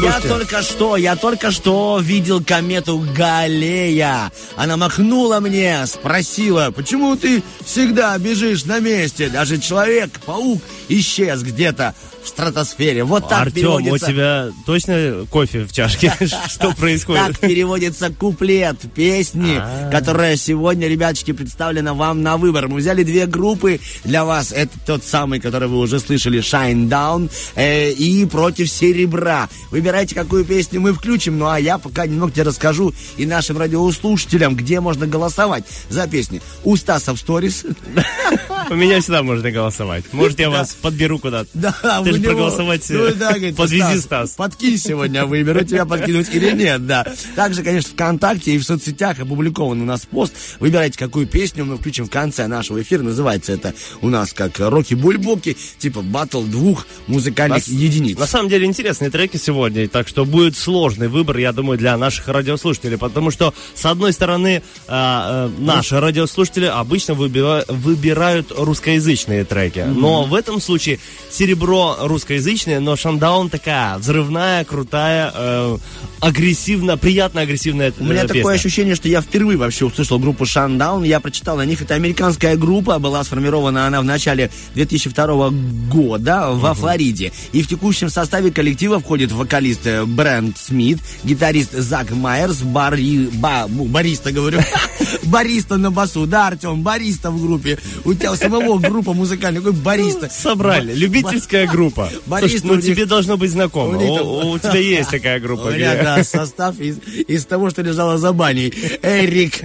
Я только что, я только что видел комету Галея. Она махнула мне, спросила, почему ты всегда бежишь на месте? Даже человек-паук исчез где-то в стратосфере. Вот так Артем, у переводится. тебя точно кофе в чашке? [LAUGHS] Что Так происходит? переводится куплет песни, А. которая сегодня, ребяточки, представлена вам на выбор. Мы взяли две группы для вас. Это тот самый, который вы уже слышали, Shine Down, э, и против Серебра. Выбирайте, какую песню мы включим. Ну, а я пока немного тебе расскажу и нашим радиослушателям, где можно голосовать за песни. У Стаса в сторис. [LAUGHS] У меня всегда можно голосовать. Может, я вас подберу куда-то. Да, Ты же проголосовать, Ну э, подвези, Стас. Подкинь сегодня, выберу тебя подкинуть или нет, да. Также, конечно, ВКонтакте и в соцсетях опубликован у нас пост. Выбирайте, какую песню мы включим в конце нашего эфира. Называется это у нас как Роки-Бульбоки, типа батл двух музыкальных единиц. На самом деле интересные треки сегодня, так что будет сложный выбор, я думаю, для наших радиослушателей, потому что, с одной стороны, а, а, наши радиослушатели обычно выбира- выбирают русскоязычные треки, но в этом случае серебро русскоязычное, но шандаун такая взрывная, крутая, э, агрессивно, приятно агрессивная У меня э, такое песня. ощущение, что я впервые вообще услышал группу Шандаун. Я прочитал о них. Это американская группа. Была сформирована она в начале 2002 года во Флориде. И в текущем составе коллектива входит вокалист э, Брэнд Смит, гитарист Зак Майерс, бари, ба, бариста, говорю, [LAUGHS] бариста на басу. Да, Артем, бариста в группе. У тебя самого группа музыкальная. Какой бариста? Собрали. Любительская группа. Бариста ну тебе должно быть знакомо. у тебя есть такая группа. [LAUGHS] У меня, да, состав из, того, что лежало за баней. Эрик.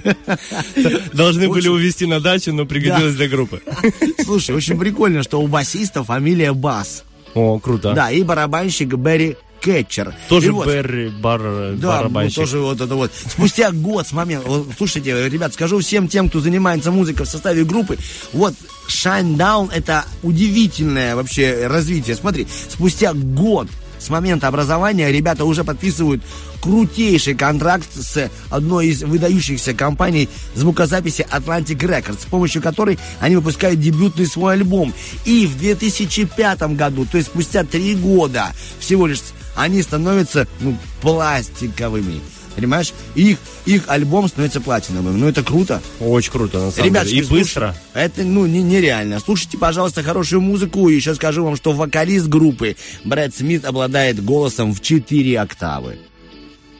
[LAUGHS] Должны были увезти на дачу, но пригодилось для группы. [LAUGHS] Слушай, очень прикольно, что у басиста фамилия Бас. О, круто. Да, и барабанщик Берри Кетчер. Тоже И вот- Берри, бар, Да, ну, тоже вот это вот. Спустя год с момента... вот, слушайте, ребят, скажу всем тем, кто занимается музыкой в составе группы, вот Shine Down это удивительное вообще развитие. Смотри, спустя год с момента образования ребята уже подписывают крутейший контракт с одной из выдающихся компаний звукозаписи Atlantic Records, с помощью которой они выпускают дебютный свой альбом. И в 2005 году, то есть спустя три года всего лишь, они становятся ну, пластиковыми. Понимаешь? Их, их альбом становится платиновым. Ну, это круто. Очень круто, на самом Ребятки, деле. И слушай, быстро. Это, ну, не, нереально. Слушайте, пожалуйста, хорошую музыку. И еще скажу вам, что вокалист группы Брэд Смит обладает голосом в 4 октавы.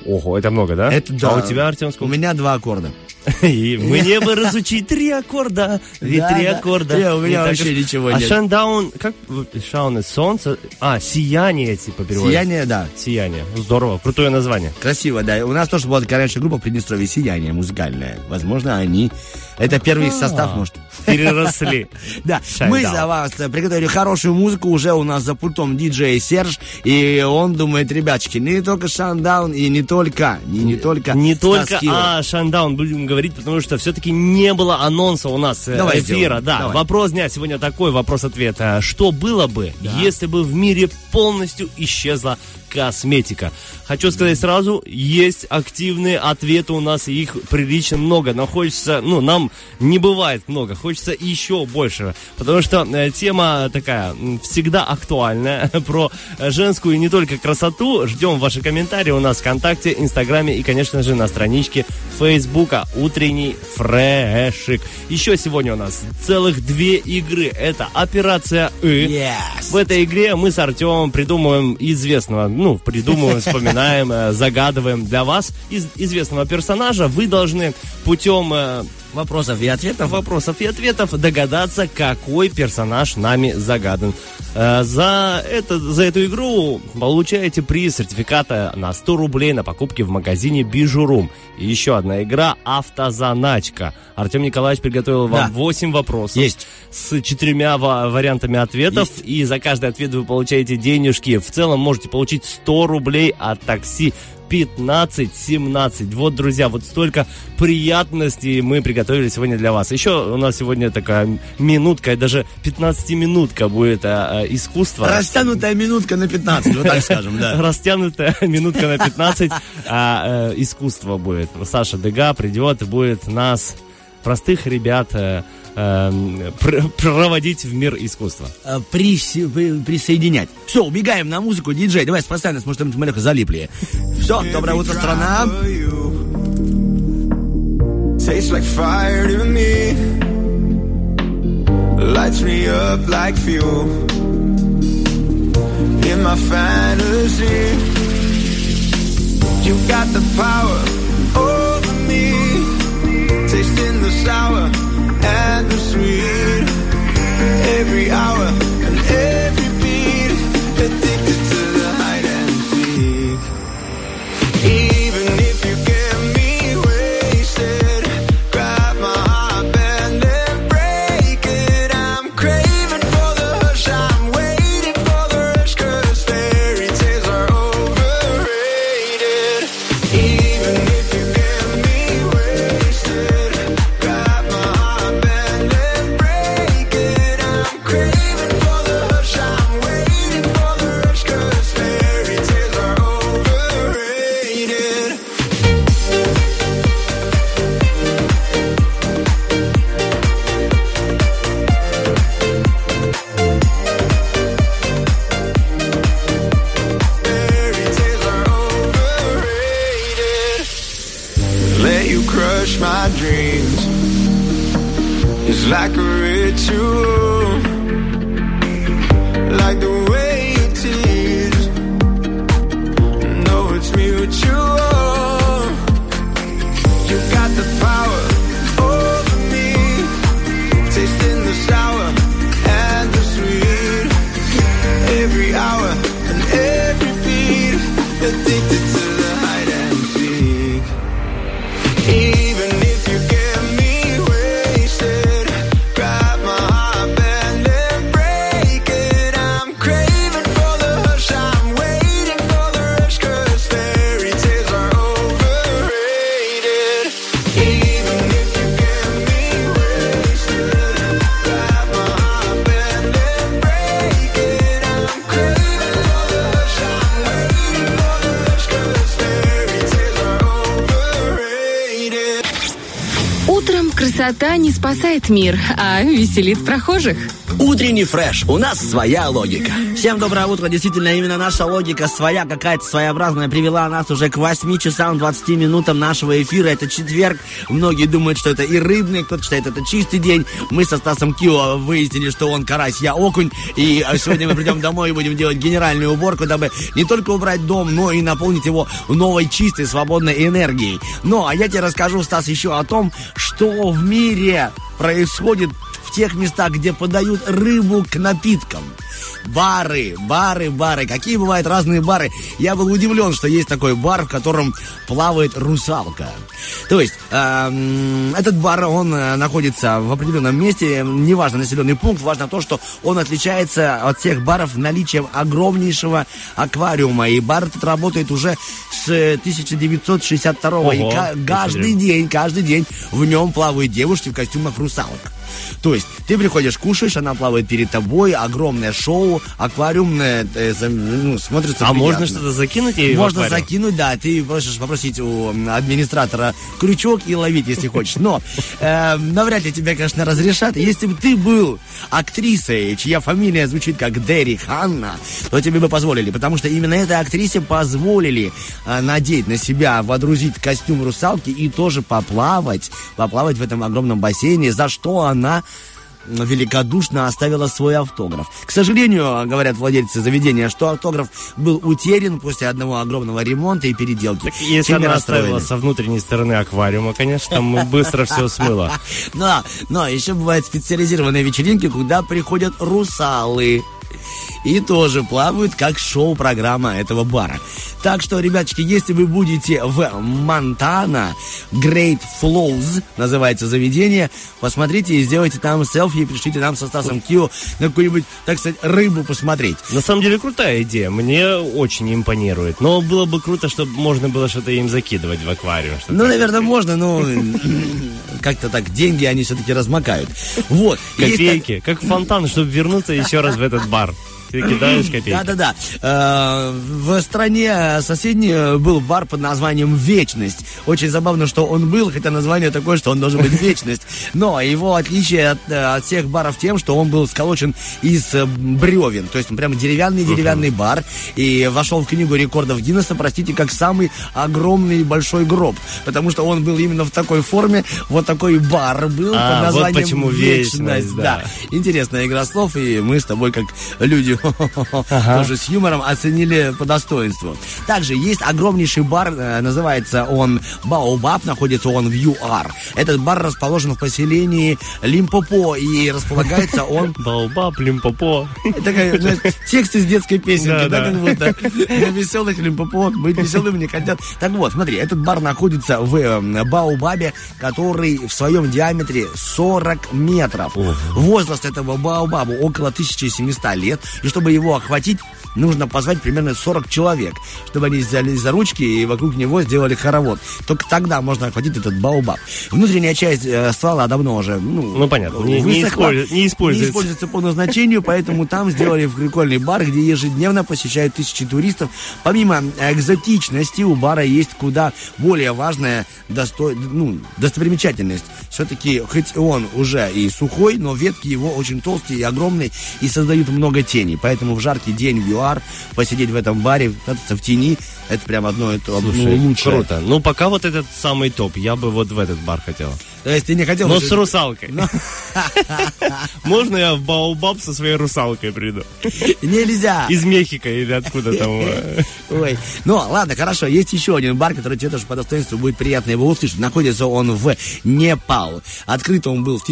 Ого, это много, да? Это да. А у тебя, Артем, У сколько? меня два аккорда. [LAUGHS] И мне бы разучить три аккорда. Ведь три да. аккорда. У меня вообще ничего А нет. шандаун, как шаун солнце? А, сияние, типа, переводится. Сияние, да. Сияние. Здорово. Крутое название. Красиво, да. У нас тоже была такая раньше группа Приднестровье «Сияние» музыкальная. Возможно, они... Это первый состав, может. Переросли. [LAUGHS] Да, мы за вас э, приготовили хорошую музыку. Уже у нас за пультом диджей Серж. И он думает, ребяточки, не только Шандаун и не только, не, не только Не только о шандаун будем говорить, потому что все-таки не было анонса у нас э, Давай эфира. сделаем, Да, давай. вопрос дня сегодня такой, вопрос-ответ. А Что было бы, если бы в мире полностью исчезла косметика? Хочу сказать сразу, есть активные ответы у нас, их прилично много, но хочется, ну, нам не бывает много, хочется еще больше, потому что э, тема такая всегда актуальная [LAUGHS] про женскую и не только красоту. Ждем ваши комментарии у нас в ВКонтакте, Инстаграме и, конечно же, на страничке Фейсбука «Утренний фрешик». Еще сегодня у нас целых две игры. Это «Операция И». Yes. В этой игре мы с Артемом придумываем известного, ну, придумываем, вспоминаем, э, загадываем для вас из известного персонажа. Вы должны путем э, Вопросов и ответов. вопросов и ответов догадаться, какой персонаж нами загадан. Э, За, это, за эту игру получаете приз сертификата на 100 рублей на покупки в магазине Бижурум. И еще одна игра «Автозаначка». Артем Николаевич приготовил вам Да. 8 вопросов Есть. с четырьмя ва- вариантами ответов. И за каждый ответ вы получаете денежки. В целом можете получить 100 рублей от такси 15-17. Вот, друзья, вот столько приятностей мы приготовили сегодня для вас. Еще у нас сегодня такая минутка, даже 15-минутка будет а, а, искусство. Растянутая минутка на 15, вот так скажем, да. [LAUGHS] Растянутая минутка на 15, а, э, искусство будет. Саша Дега придет и будет нас, простых ребят, э, э, пр- проводить в мир искусства. Э, приси- присоединять. Все, убегаем на музыку. Диджей, давай спасай нас, может, мы маленько залипли. Все, доброе утро, страна. Tastes like fire to me. Lights me up like fuel. In my fantasy, you got the power мир, а веселит прохожих. Утренний фреш. У нас своя логика. Всем доброе утро. Действительно, именно наша логика своя, какая-то своеобразная, привела нас уже к 8 часам 20 минутам нашего эфира. Это четверг. Многие думают, что это и рыбный, кто-то считает, это чистый день. Мы со Стасом Кио выяснили, что он карась, я окунь. И э, сегодня мы придем домой и будем делать генеральную уборку, дабы не только убрать дом, но и наполнить его новой, чистой, свободной энергией. Ну, а я тебе расскажу, Стас, еще о том, что в мире происходит в тех местах, где подают рыбу к напиткам. Бары, бары, бары. Какие бывают разные бары. Я был удивлен, что есть такой бар, в котором плавает русалка. То есть, эм, этот бар, он э, находится в определенном месте, неважно населенный пункт, важно то, что он отличается от всех баров наличием огромнейшего аквариума. И бар этот работает уже с 1962 Ого, И ка- ничего каждый день, каждый день в нем плавают девушки в костюмах русалок. То есть ты приходишь, кушаешь, она плавает перед тобой, огромное шоу, аквариумное, э, ну, смотрится А приятно. можно что-то закинуть ей Можно закинуть, да, ты просишь попросить у администратора крючок и ловить, если хочешь. Но [LAUGHS] э, навряд ли тебе, конечно, разрешат. Если бы ты был актрисой, чья фамилия звучит как Дерри Ханна, то тебе бы позволили. Потому что именно этой актрисе позволили э, надеть на себя, водрузить костюм русалки и тоже поплавать, поплавать в этом огромном бассейне, за что она великодушно оставила свой автограф. К сожалению, говорят владельцы заведения, что автограф был утерян после одного огромного ремонта и переделки. Так если Сильно она оставила со внутренней стороны аквариума, конечно, там быстро все смыло. [LAUGHS] Но, но еще бывают специализированные вечеринки, куда приходят русалы. И тоже плавают как шоу-программа этого бара. Так что, ребяточки, если вы будете в Монтана, Great Flows называется заведение, посмотрите и сделайте там селфи и пришлите нам со Стасом Кио на какую-нибудь, так сказать, рыбу посмотреть. На самом деле крутая идея, мне очень импонирует. Но было бы круто, чтобы можно было что-то им закидывать в аквариум. Ну, наверное, можно, но [LAUGHS] как-то так деньги они все-таки размакают. Вот. Копейки, как фонтан, чтобы вернуться еще раз в этот бар. par. Ты кидаешь копейки. Да-да-да. Э, В стране соседней э, был бар под названием «Вечность». Очень забавно, что он был, хотя название такое, что он должен быть [LAUGHS] «Вечность». Но его отличие от, э, от всех баров тем, что он был сколочен из э, бревен. То есть он прямо деревянный-деревянный бар. И вошел в книгу рекордов Гиннесса, простите, как самый огромный большой гроб. Потому что он был именно в такой форме. Вот такой бар был А, под вот названием почему «Вечность», да. Интересная игра слов, и мы с тобой, как люди, тоже с юмором, оценили по достоинству. Также есть огромнейший бар, э, называется он Баобаб, находится он в ЮАР. Этот бар расположен в поселении Лимпопо, и располагается он... [LAUGHS] Балбап, лимпопо. Знаешь, текст из детской песенки, да. как будто на веселых Лимпопо, быть веселым не хотят. Так вот, смотри, этот бар находится в э, Баобабе, который в своем диаметре 40 метров. Возраст этого Баобаба около 1700 лет, и чтобы его охватить, нужно позвать примерно 40 человек, чтобы они взяли за ручки и вокруг него сделали хоровод. Только тогда можно охватить этот Баобаб. Внутренняя часть э, ствола давно уже, ну, Ну, понятно, не- не используется- не используется. используется по назначению, поэтому там сделали прикольный бар, где ежедневно посещают тысячи туристов. Помимо экзотичности, у бара есть куда более важная досто... ну, достопримечательность. Все-таки, хоть он уже и сухой, но ветки его очень толстые и огромные и создают много тени. Поэтому в жаркий день в ЮАР посидеть в этом баре, кататься в тени, это прям одно это одно Слушай, лучшее. круто. Ну, пока вот этот самый топ. Я бы вот в этот бар хотел. То есть ты не хотел... Но с русалкой. [LAUGHS] Можно я в Баобаб со своей русалкой приду? Нельзя! Из Мехико или откуда там. [LAUGHS] Ой. Ну, ладно, хорошо. Есть еще один бар, который тебе тоже по достоинству будет приятно его услышать. Находится он в Непал. Открыт он был в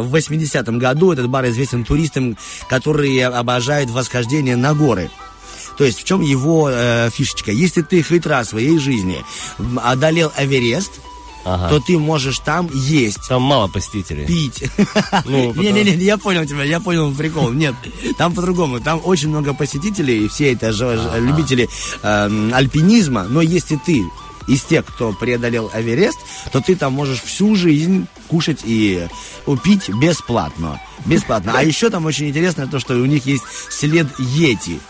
1980 году. Этот бар известен туристам, которые обожают восхождение на горы. То есть в чем его э, фишечка? Если ты хоть раз в своей жизни одолел Эверест, Ага. то ты можешь там есть Там мало посетителей. пить. [LAUGHS] Ну, Не-не-не, я понял тебя, я понял прикол. Нет, там по-другому. Там очень много посетителей, и все это же, же любители эм, альпинизма. Но если ты из тех, кто преодолел Эверест, то ты там можешь всю жизнь кушать и э, пить бесплатно. Бесплатно. А [LAUGHS] еще там очень интересно то, что у них есть след Йети.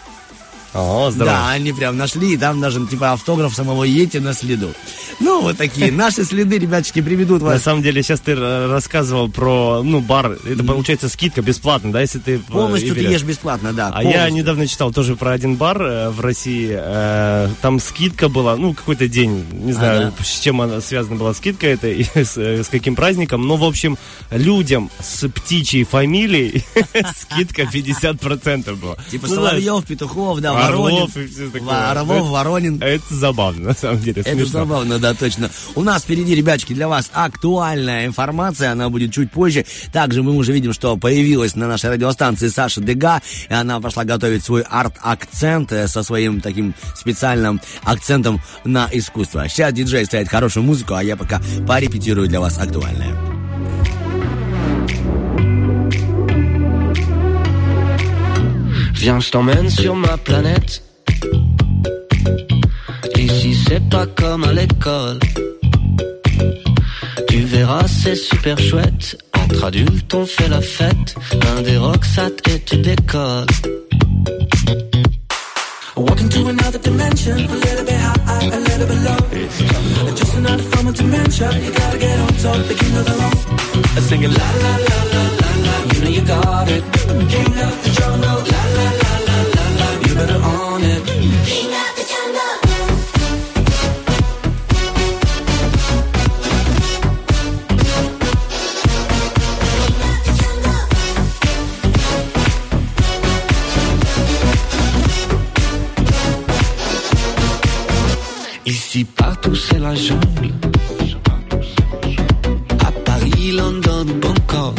О, здорово. Да, они прям нашли, и там даже типа автограф самого Йети на следу. Ну, вот такие. Наши следы, ребяточки, приведут На вас самом деле, сейчас ты рассказывал про, ну, бар, это получается скидка бесплатно, да, если ты... э, полностью ты ешь бесплатно, да. А я недавно читал тоже про один бар э, в России. э, там скидка была, ну, какой-то день, не знаю, с чем она связана была скидка это [LAUGHS] и с, с каким праздником. Но, в общем, людям с птичьей фамилией [LAUGHS] скидка 50% была. Типа Ну, Соловьев, Петухов, да, Орлов Воронин. и всё такое. Орлов, Это- Воронин. Это забавно, на самом деле, Это смешно. забавно, да, точно. У нас впереди, ребяточки, для вас актуальная информация, она будет чуть позже. Также мы уже видим, что появилась на нашей радиостанции Саша Дега, и она пошла готовить свой арт-акцент э, со своим таким специальным акцентом на искусство. Сейчас диджей ставит хорошую музыку, а я пока порепетирую для вас актуальное. Viens, je t'emmène sur ma planète. Ici, c'est pas comme à l'école. Tu verras, c'est super chouette. Entre adultes, on fait la fête. Un des rocks, ça et tu décolles. Walking to another dimension, a little bit high, a little bit low. Just another form of dementia. You gotta get on top, the king of the law. Singing la la la la la la. You know you got it. King of the jungle, la la la la la la. You better own it. Ici, partout, c'est la jungle. À Paris, London Bangkok.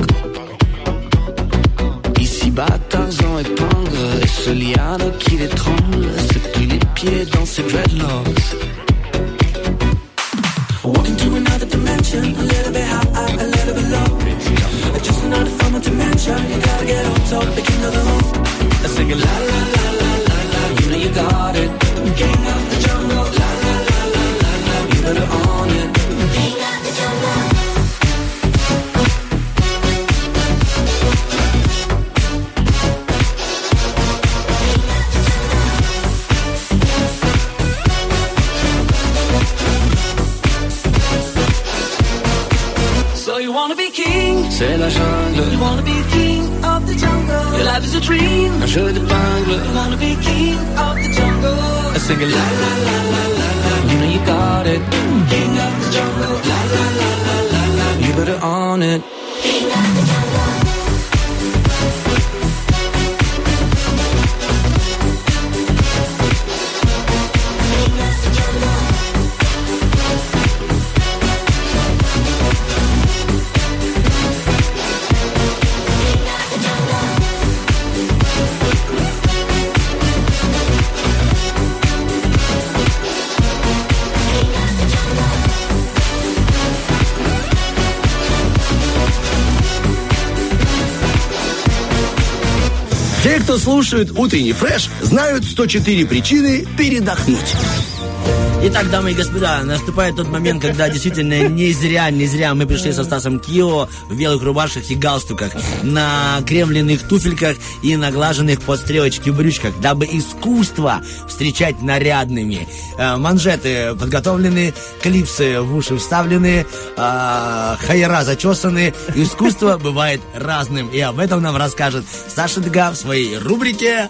Ici, bas, Tarzan épingle et ce liane qui l'étrangle, c'est plus les pieds dans ses dreadlocks. Walking to another dimension, a little bit high, a little bit low. Just another form of dementia, you gotta get on top, the king of the road. I sing a la la la la la la, you know you got it. King of the jungle, la la, you better own. King of the jungle. So you wanna be king? C'est la jungle. You wanna be king of the jungle? Your life is a dream. Un jeu d'épingle You wanna be king of the jungle? I sing la la la la la You know you got it. King of the jungle. La la la la la la. You better own it Те, кто слушают утренний фреш, знают 104 причины передохнуть. Итак, дамы и господа, наступает тот момент, когда действительно не зря, не зря мы пришли со Стасом Кио в белых рубашках и галстуках, на кремленных туфельках и наглаженных под стрелочки брючках, дабы искусство встречать нарядными. Э, манжеты подготовлены, клипсы в уши вставлены, э, хайера зачесаны. Искусство бывает разным, и об этом нам расскажет Саша Дга в своей рубрике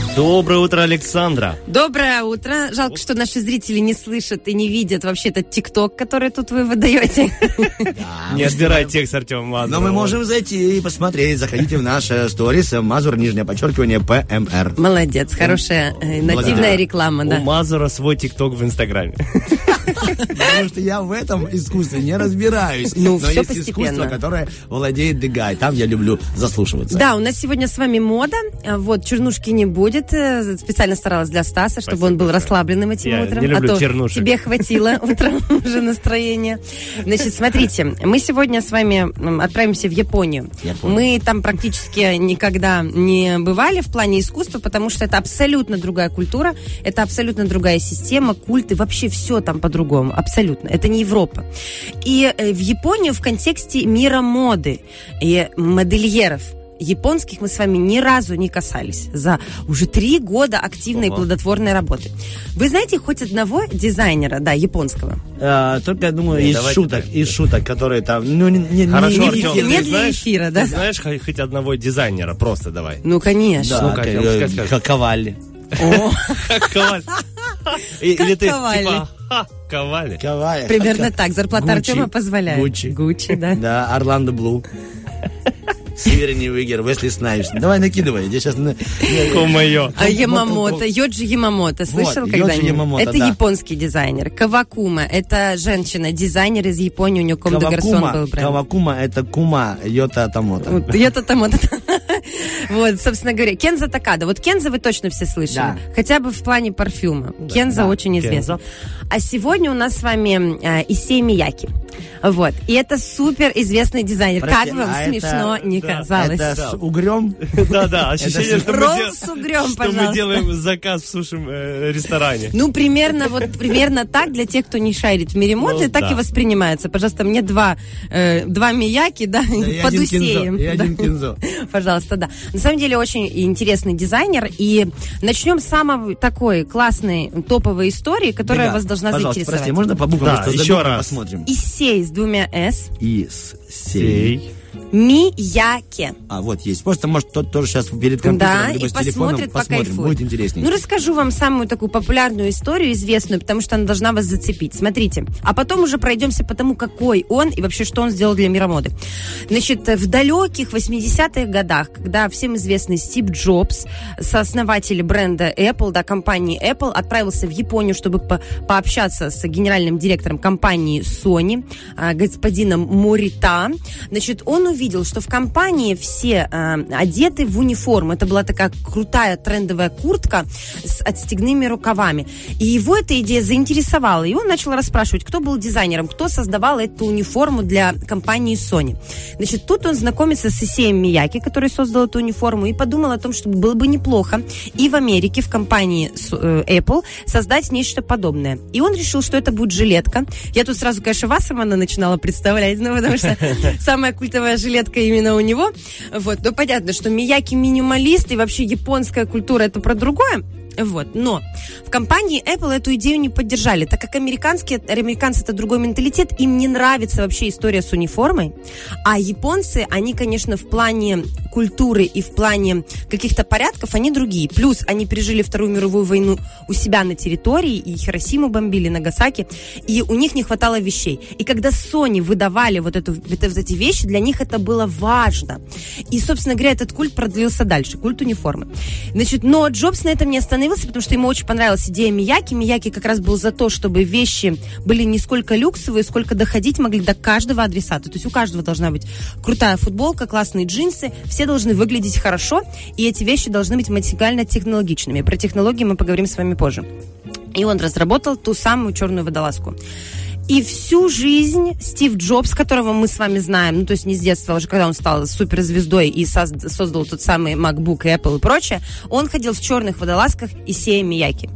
Доброе утро, Александра. Доброе утро. Жалко, что наши зрители не слышат и не видят вообще этот тикток, который тут вы выдаете. Не отбирай текст Артема Мазурова. Но мы можем зайти и посмотреть. Заходите в наш э, сторис Мазур, нижнее подчеркивание, ПМР. Молодец, хорошая э, нативная реклама, У да. Мазура свой тикток в Инстаграме. Потому что я в этом искусстве не разбираюсь. Ну, Но всё есть постепенно. искусство, которое владеет Дегай. Там я люблю заслушиваться. Да, у нас сегодня с вами мода. Вот, чернушки не будет. Э, Специально старалась для Стаса, чтобы Спасибо он был большое. расслабленным этим Я утром. не люблю а то чернушек. тебе хватило [LAUGHS] утром уже настроения. Значит, смотрите, мы сегодня с вами отправимся в Японию. Мы там практически никогда не бывали в плане искусства, потому что это абсолютно другая культура, это абсолютно другая система, культы, вообще все там по-другому, абсолютно. Это не Европа. И э, в Японию в контексте мира моды и модельеров японских мы с вами ни разу не касались за уже три года активной Ого. плодотворной работы. Вы знаете хоть одного дизайнера, да, японского? Э, только, я думаю, Не, из шуток, так. из шуток, которые там, ну, не, не, Хорошо, не- Артем, не ты для знаешь- эфира, да? Ты знаешь хоть хоть одного дизайнера? Просто давай. Ну, конечно. Да, Ну-ка, к- Артем, э, Ковали. Как Коваль. [LAUGHS] И- Как Или ты Коваль. типа Ковали. Ковали. Примерно так. Зарплата. Артема позволяет. Гуччи. Гуччи, да. Да, Орландо Блу. [LAUGHS] Северный Уигер, Уэсли Снайпс. Давай накидывай. Я сейчас... А Ямамото, Йоджи Ямамото, слышал Вот, когда-нибудь? Это да. японский дизайнер. Кавакума, это женщина, дизайнер из Японии, у нее Ком Гарсон был Кавакума, бренд. Кавакума это кума Йота Тамото. Вот, я-то там вот, собственно говоря, Кенза Такада. Вот Кенза вы точно все слышали. Да. Хотя бы в плане парфюма. Кенза да, очень известна. А сегодня у нас с вами э, Исей Мияки. Вот. И это супер известный дизайнер. Прости, как вам а смешно это- не да, казалось? Это с угрем? [LAUGHS] Да-да, ощущение, что мы с угрем, что мы делаем заказ в суши-ресторане. Ну, примерно вот примерно так для тех, кто не шарит в мире моды, Ну, так да. и воспринимается. Пожалуйста, мне два, э, два Мияки, да, под один усеем. и один Да. кинзо. Пожалуйста, да. На самом деле очень интересный дизайнер. И начнем с самой такой классной топовой истории, которая Дега, вас должна пожалуйста, заинтересовать. прости, можно по буквам Да, еще раз. посмотрим? Исей с двумя «с». Ис, сей, Мияке. А, вот есть. Просто, может, тот тоже сейчас перед компьютером, Да, либо и с телефоном посмотрит, посмотрим. Будет интереснее. Ну, расскажу вам самую такую популярную историю, известную, потому что она должна вас зацепить. Смотрите. А потом уже пройдемся по тому, какой он и вообще, что он сделал для мира моды. Значит, в далеких 80-х годах, когда всем известный Стив Джобс, сооснователь бренда Apple, да, компании Apple, отправился в Японию, чтобы по- пообщаться с генеральным директором компании Sony, а, господином Морита, значит, он увидел, что в компании все а, одеты в униформу. Это была такая крутая трендовая куртка с отстегными рукавами. И его эта идея заинтересовала. И он начал расспрашивать, кто был дизайнером, кто создавал эту униформу для компании Sony. Значит, тут он знакомится с Исеем Мияки, который создал эту униформу, и подумал о том, что было бы неплохо и в Америке, в компании э, Apple, создать нечто подобное. И он решил, что это будет жилетка. Я тут сразу, конечно, Вассермана начинала представлять, ну, потому что [LAUGHS] самая культовая жилетка именно у него. Вот, но понятно, что Мияки минималист, и вообще японская культура это про другое. Вот. Но в компании Apple эту идею не поддержали, так как американские, американцы это другой менталитет, им не нравится вообще история с униформой, а японцы, они, конечно, в плане культуры и в плане каких-то порядков, они другие. Плюс они пережили Вторую мировую войну у себя на территории, и Хиросиму бомбили, Нагасаки, и у них не хватало вещей. И когда Sony выдавали вот, эту, вот эти вещи, для них это было важно. И, собственно говоря, этот культ продлился дальше, культ униформы. Значит, но Джобс на этом не остановился, потому что ему очень понравилась идея Мияки. Мияки как раз был за то, чтобы вещи были не сколько люксовые, сколько доходить могли до каждого адресата. То есть у каждого должна быть крутая футболка, классные джинсы, все должны выглядеть хорошо, и эти вещи должны быть максимально технологичными. Про технологии мы поговорим с вами позже. И он разработал ту самую черную водолазку. И всю жизнь Стив Джобс, которого мы с вами знаем, ну, то есть не с детства, а уже когда он стал суперзвездой и соз- создал тот самый MacBook, Apple и прочее, он ходил в черных водолазках и Сея Мияки.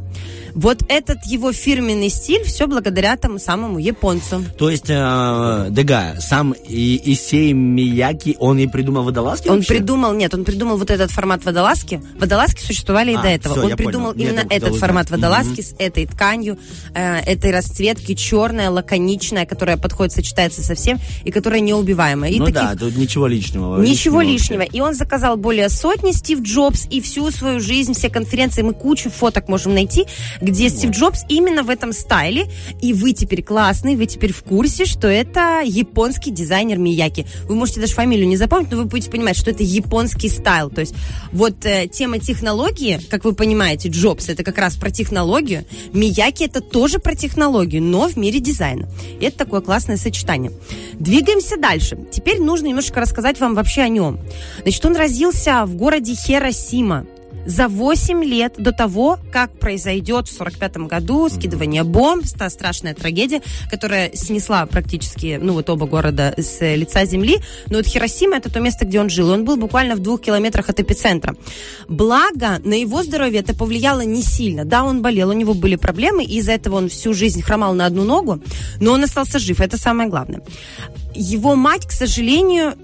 Вот этот его фирменный стиль все благодаря тому самому японцу. То есть, э, Дега, сам и, Исей Мияки, он и придумал водолазки Он вообще? придумал, нет, он придумал вот этот формат водолазки. Водолазки существовали и А, до этого. всё, он придумал понял. Именно это этот формат водолазки Мгм. с этой тканью, э, этой расцветки, черная, лаконичная, которая подходит, сочетается со всем и которая неубиваемая. И ну таких да, тут ничего личного. Ничего вообще. лишнего. И он заказал более сотни Стив Джобс, и всю свою жизнь, все конференции, мы кучу фоток можем найти, где Стив Джобс именно в этом стайле. И вы теперь классный, вы теперь в курсе, что это японский дизайнер Мияки. Вы можете даже фамилию не запомнить, но вы будете понимать, что это японский стайл. То есть вот э, тема технологии, как вы понимаете, Джобс это как раз про технологию, Мияки это тоже про технологию, но в мире дизайна. И это такое классное сочетание. Двигаемся дальше. Теперь нужно немножко рассказать вам вообще о нем. Значит, он родился в городе Хиросима за 8 лет до того, как произойдет в 45 году скидывание бомб, та страшная трагедия, которая снесла практически, ну вот оба города с лица земли. Но вот Хиросима это то место, где он жил. Он был буквально в двух километрах от эпицентра. Благо, на его здоровье это повлияло не сильно. Да, он болел, у него были проблемы, и из-за этого он всю жизнь хромал на одну ногу, но он остался жив, это самое главное его мать, к сожалению,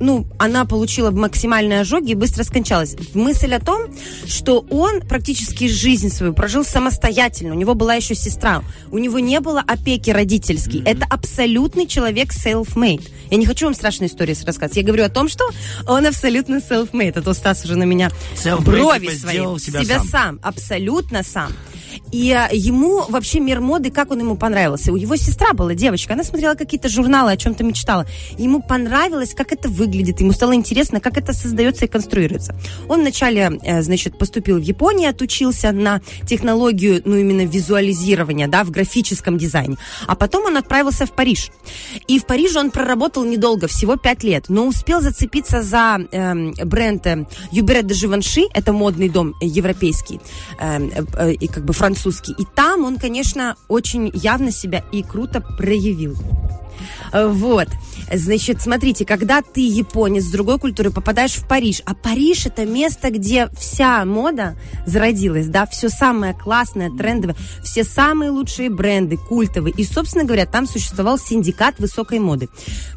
ну, она получила максимальные ожоги и быстро скончалась. Мысль о том, что он практически жизнь свою прожил самостоятельно. У него была еще сестра. У него не было опеки родительской. Это абсолютный человек self-made. Я не хочу вам страшные истории рассказывать. Я говорю о том, что он абсолютно self-made. А то Стас уже на меня брови свои. сделал себя сам. сам. Абсолютно сам. И а, ему вообще мир моды, как он ему понравился. У его сестра была девочка, она смотрела какие-то журналы, о чем-то мечтала. Ему понравилось, как это выглядит, ему стало интересно, как это создается и конструируется. Он вначале, э, значит, поступил в Японию, отучился на технологию, ну, именно визуализирования, да, в графическом дизайне. А потом он отправился в Париж. И в Париже он проработал недолго, всего пять лет, но успел зацепиться за эм, бренд э, Юбере де Живанши, это модный дом э, европейский, эм, э, и как бы французский. И там он, конечно, очень явно себя и круто проявил. Э, Вот. Значит, смотрите, когда ты японец с другой культуры попадаешь в Париж, а Париж это место, где вся мода зародилась, да, все самое классное, трендовое, все самые лучшие бренды, культовые. И, собственно говоря, там существовал синдикат высокой моды.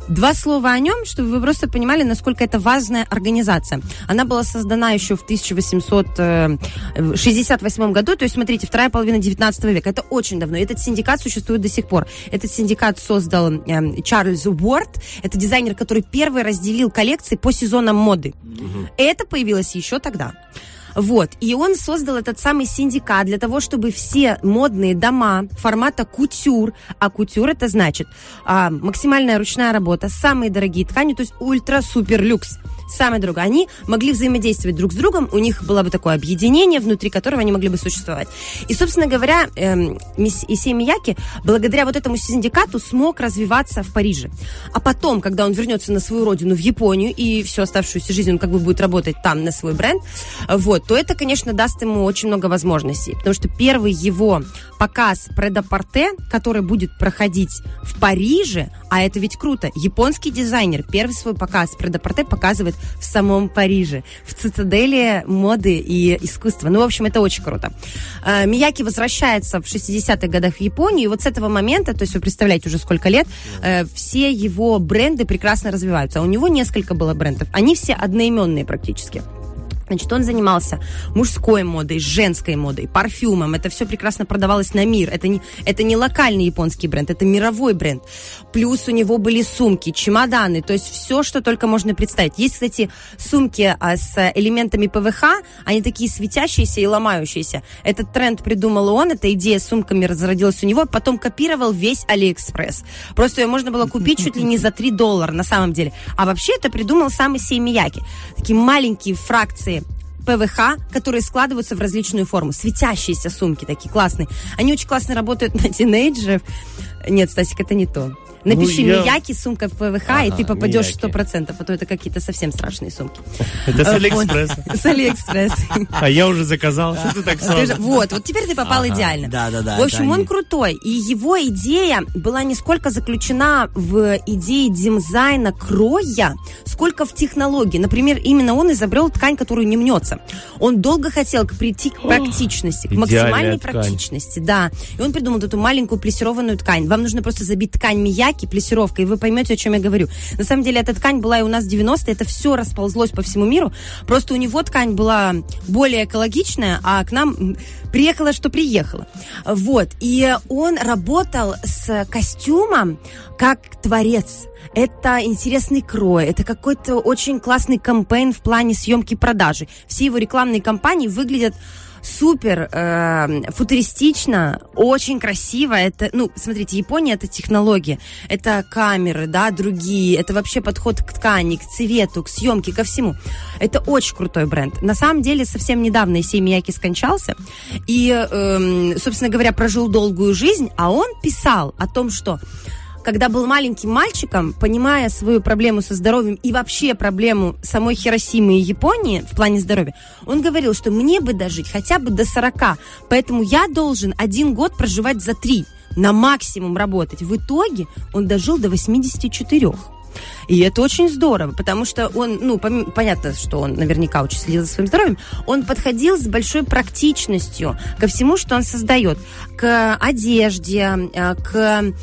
Два слова о нем, чтобы вы просто понимали, насколько это важная организация. Она была создана еще в 1868 году, то есть, смотрите, вторая половина 19 века. Это очень давно. Этот синдикат существует до сих пор. Этот синдикат создал э, Чарльз Уорд, Это дизайнер, который первый разделил коллекции по сезонам моды. Это появилось еще тогда. Вот. И он создал этот самый синдикат для того, чтобы все модные дома формата кутюр, а кутюр это значит а, максимальная ручная работа, самые дорогие ткани, то есть ультра-супер-люкс самое дорогое. Они могли взаимодействовать друг с другом, у них было бы такое объединение, внутри которого они могли бы существовать. И, собственно говоря, эм, Исей Мияки благодаря вот этому синдикату смог развиваться в Париже. А потом, когда он вернется на свою родину, в Японию, и всю оставшуюся жизнь он как бы будет работать там на свой бренд, вот, то это, конечно, даст ему очень много возможностей. Потому что первый его показ предапорте, который будет проходить в Париже, а это ведь круто, японский дизайнер первый свой показ предапорте показывает в самом Париже, в цитадели моды и искусства. Ну, в общем, это очень круто. А, Мияки возвращается в 60-х годах в Японию, и вот с этого момента, то есть вы представляете уже сколько лет, э, все его бренды прекрасно развиваются. А у него несколько было брендов. Они все одноименные практически. Значит, он занимался мужской модой, женской модой, парфюмом. Это все прекрасно продавалось на мир. Это не, это не локальный японский бренд, это мировой бренд. Плюс у него были сумки, чемоданы, то есть все, что только можно представить. Есть, кстати, сумки а, с элементами ПВХ, они такие светящиеся и ломающиеся. Этот тренд придумал он, эта идея с сумками разродилась у него, потом копировал весь Алиэкспресс. Просто ее можно было купить чуть ли не за 3 доллара на самом деле. А вообще это придумал сам Исей Мияки. Такие маленькие фракции ПВХ, которые складываются в различную форму. Светящиеся сумки такие классные. Они очень классно работают на тинейджеров. Нет, Стасик, это не то. Напиши Ну, я- Мияки, сумка в ПВХ, и ты попадешь сто процентов, а то это какие-то совсем страшные сумки. [LAUGHS] Это с Э, Алиэкспресса. вот. [LAUGHS] С Алиэкспресс. [LAUGHS] А я уже заказал. Что ты так сразу? Вот, вот теперь ты попал Ага. идеально. Да-да-да, В общем, он крутой. И его идея была не сколько заключена в идее дизайна кроя, сколько в технологии. Например, именно он изобрел ткань, которую не мнется. Он долго хотел прийти к практичности, к максимальной практичности. Да. И он придумал эту маленькую плессированную ткань. Вам нужно просто забить ткань Мияки, плессировка, и вы поймете, о чем я говорю. На самом деле, эта ткань была и у нас в 90-е, это все расползлось по всему миру. Просто у него ткань была более экологичная, а к нам приехала, что приехала. Вот. И он работал с костюмом как творец. Это интересный крой, это какой-то очень классный кампейн в плане съемки продажи. Все его рекламные кампании выглядят супер э, футуристично, очень красиво. Это, ну, смотрите, Япония это технология, это камеры, да, другие, это вообще подход к ткани, к цвету, к съемке, ко всему. Это очень крутой бренд. На самом деле, совсем недавно Исей Мияки скончался и, эм, собственно говоря, прожил долгую жизнь, а он писал о том, что когда был маленьким мальчиком, понимая свою проблему со здоровьем и вообще проблему самой Хиросимы и Японии в плане здоровья, он говорил, что мне бы дожить хотя бы до 40, поэтому я должен один год проживать за три, на максимум работать. В итоге он дожил до 84. И это очень здорово, потому что он, ну, понятно, что он наверняка очень следил за своим здоровьем, он подходил с большой практичностью ко всему, что он создает. К одежде, э, к,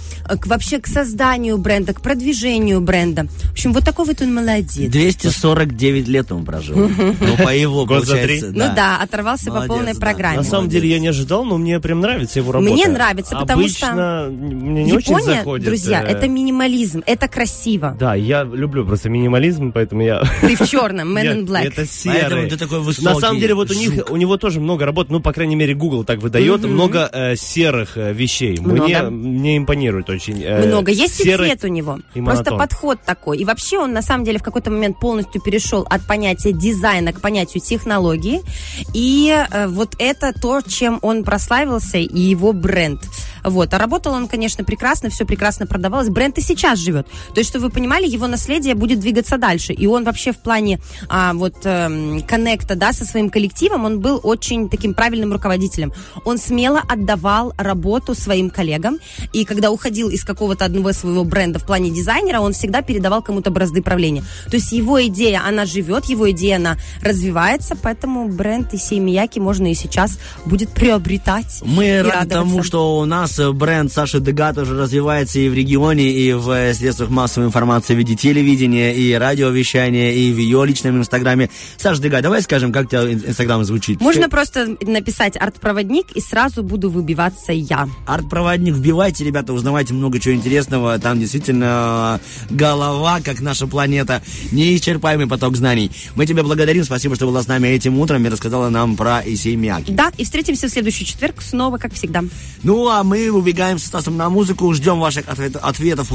к вообще к созданию бренда, к продвижению бренда. В общем, вот такой вот он молодец. 249 лет он прожил. Ну, по его, Год за три? получается, Ну да, оторвался по полной программе. На самом деле я не ожидал, но мне прям нравится его работа. Мне нравится, потому Обычно что мне не очень Япония, заходит. друзья, э, это минимализм, это красиво. Да, я люблю просто минимализм, поэтому я... Ты в черном, Man [LAUGHS] in Black. Это серый. ты такой высокий На самом деле, вот у них, у него тоже много работ, ну, по крайней мере, Google так выдает, много э, серых э, вещей. Много. Мне, мне импонирует очень. э, Много. Есть и серость цвет у него. и Просто монотон. подход такой. И вообще он на самом деле в какой-то момент полностью перешел от понятия дизайна к понятию технологии. И э, вот это то, чем он прославился, и его бренд. Вот. А работал он, конечно, прекрасно, все прекрасно продавалось. Бренд и сейчас живет. То есть, чтобы вы понимали, его наследие будет двигаться дальше. И он вообще в плане а, вот эм, коннекта, да, со своим коллективом, он был очень таким правильным руководителем. Он смело отдавал работу своим коллегам. И когда уходил из какого-то одного своего бренда в плане дизайнера, он всегда передавал кому-то бразды правления. То есть его идея, она живет, его идея, она развивается, поэтому бренд Исей Мияки можно и сейчас будет приобретать. Мы рады радоваться. тому, что у нас нас э, бренд Саши Дега тоже развивается и в регионе, и в э, средствах массовой информации в виде телевидения, и радиовещания, и в ее личном инстаграме. Саша Дега, давай скажем, как тебя ин- инстаграм звучит. Можно просто написать арт-проводник, и сразу буду выбиваться я. Арт-проводник вбивайте, ребята, узнавайте много чего интересного. Там действительно э, голова, как наша планета, неисчерпаемый поток знаний. Мы тебе благодарим, спасибо, что была с нами этим утром и рассказала нам про Исеймяки. Да, и встретимся в следующий четверг снова, как всегда. Ну, а мы убегаем со Стасом на музыку, ждем ваших ответ- ответов,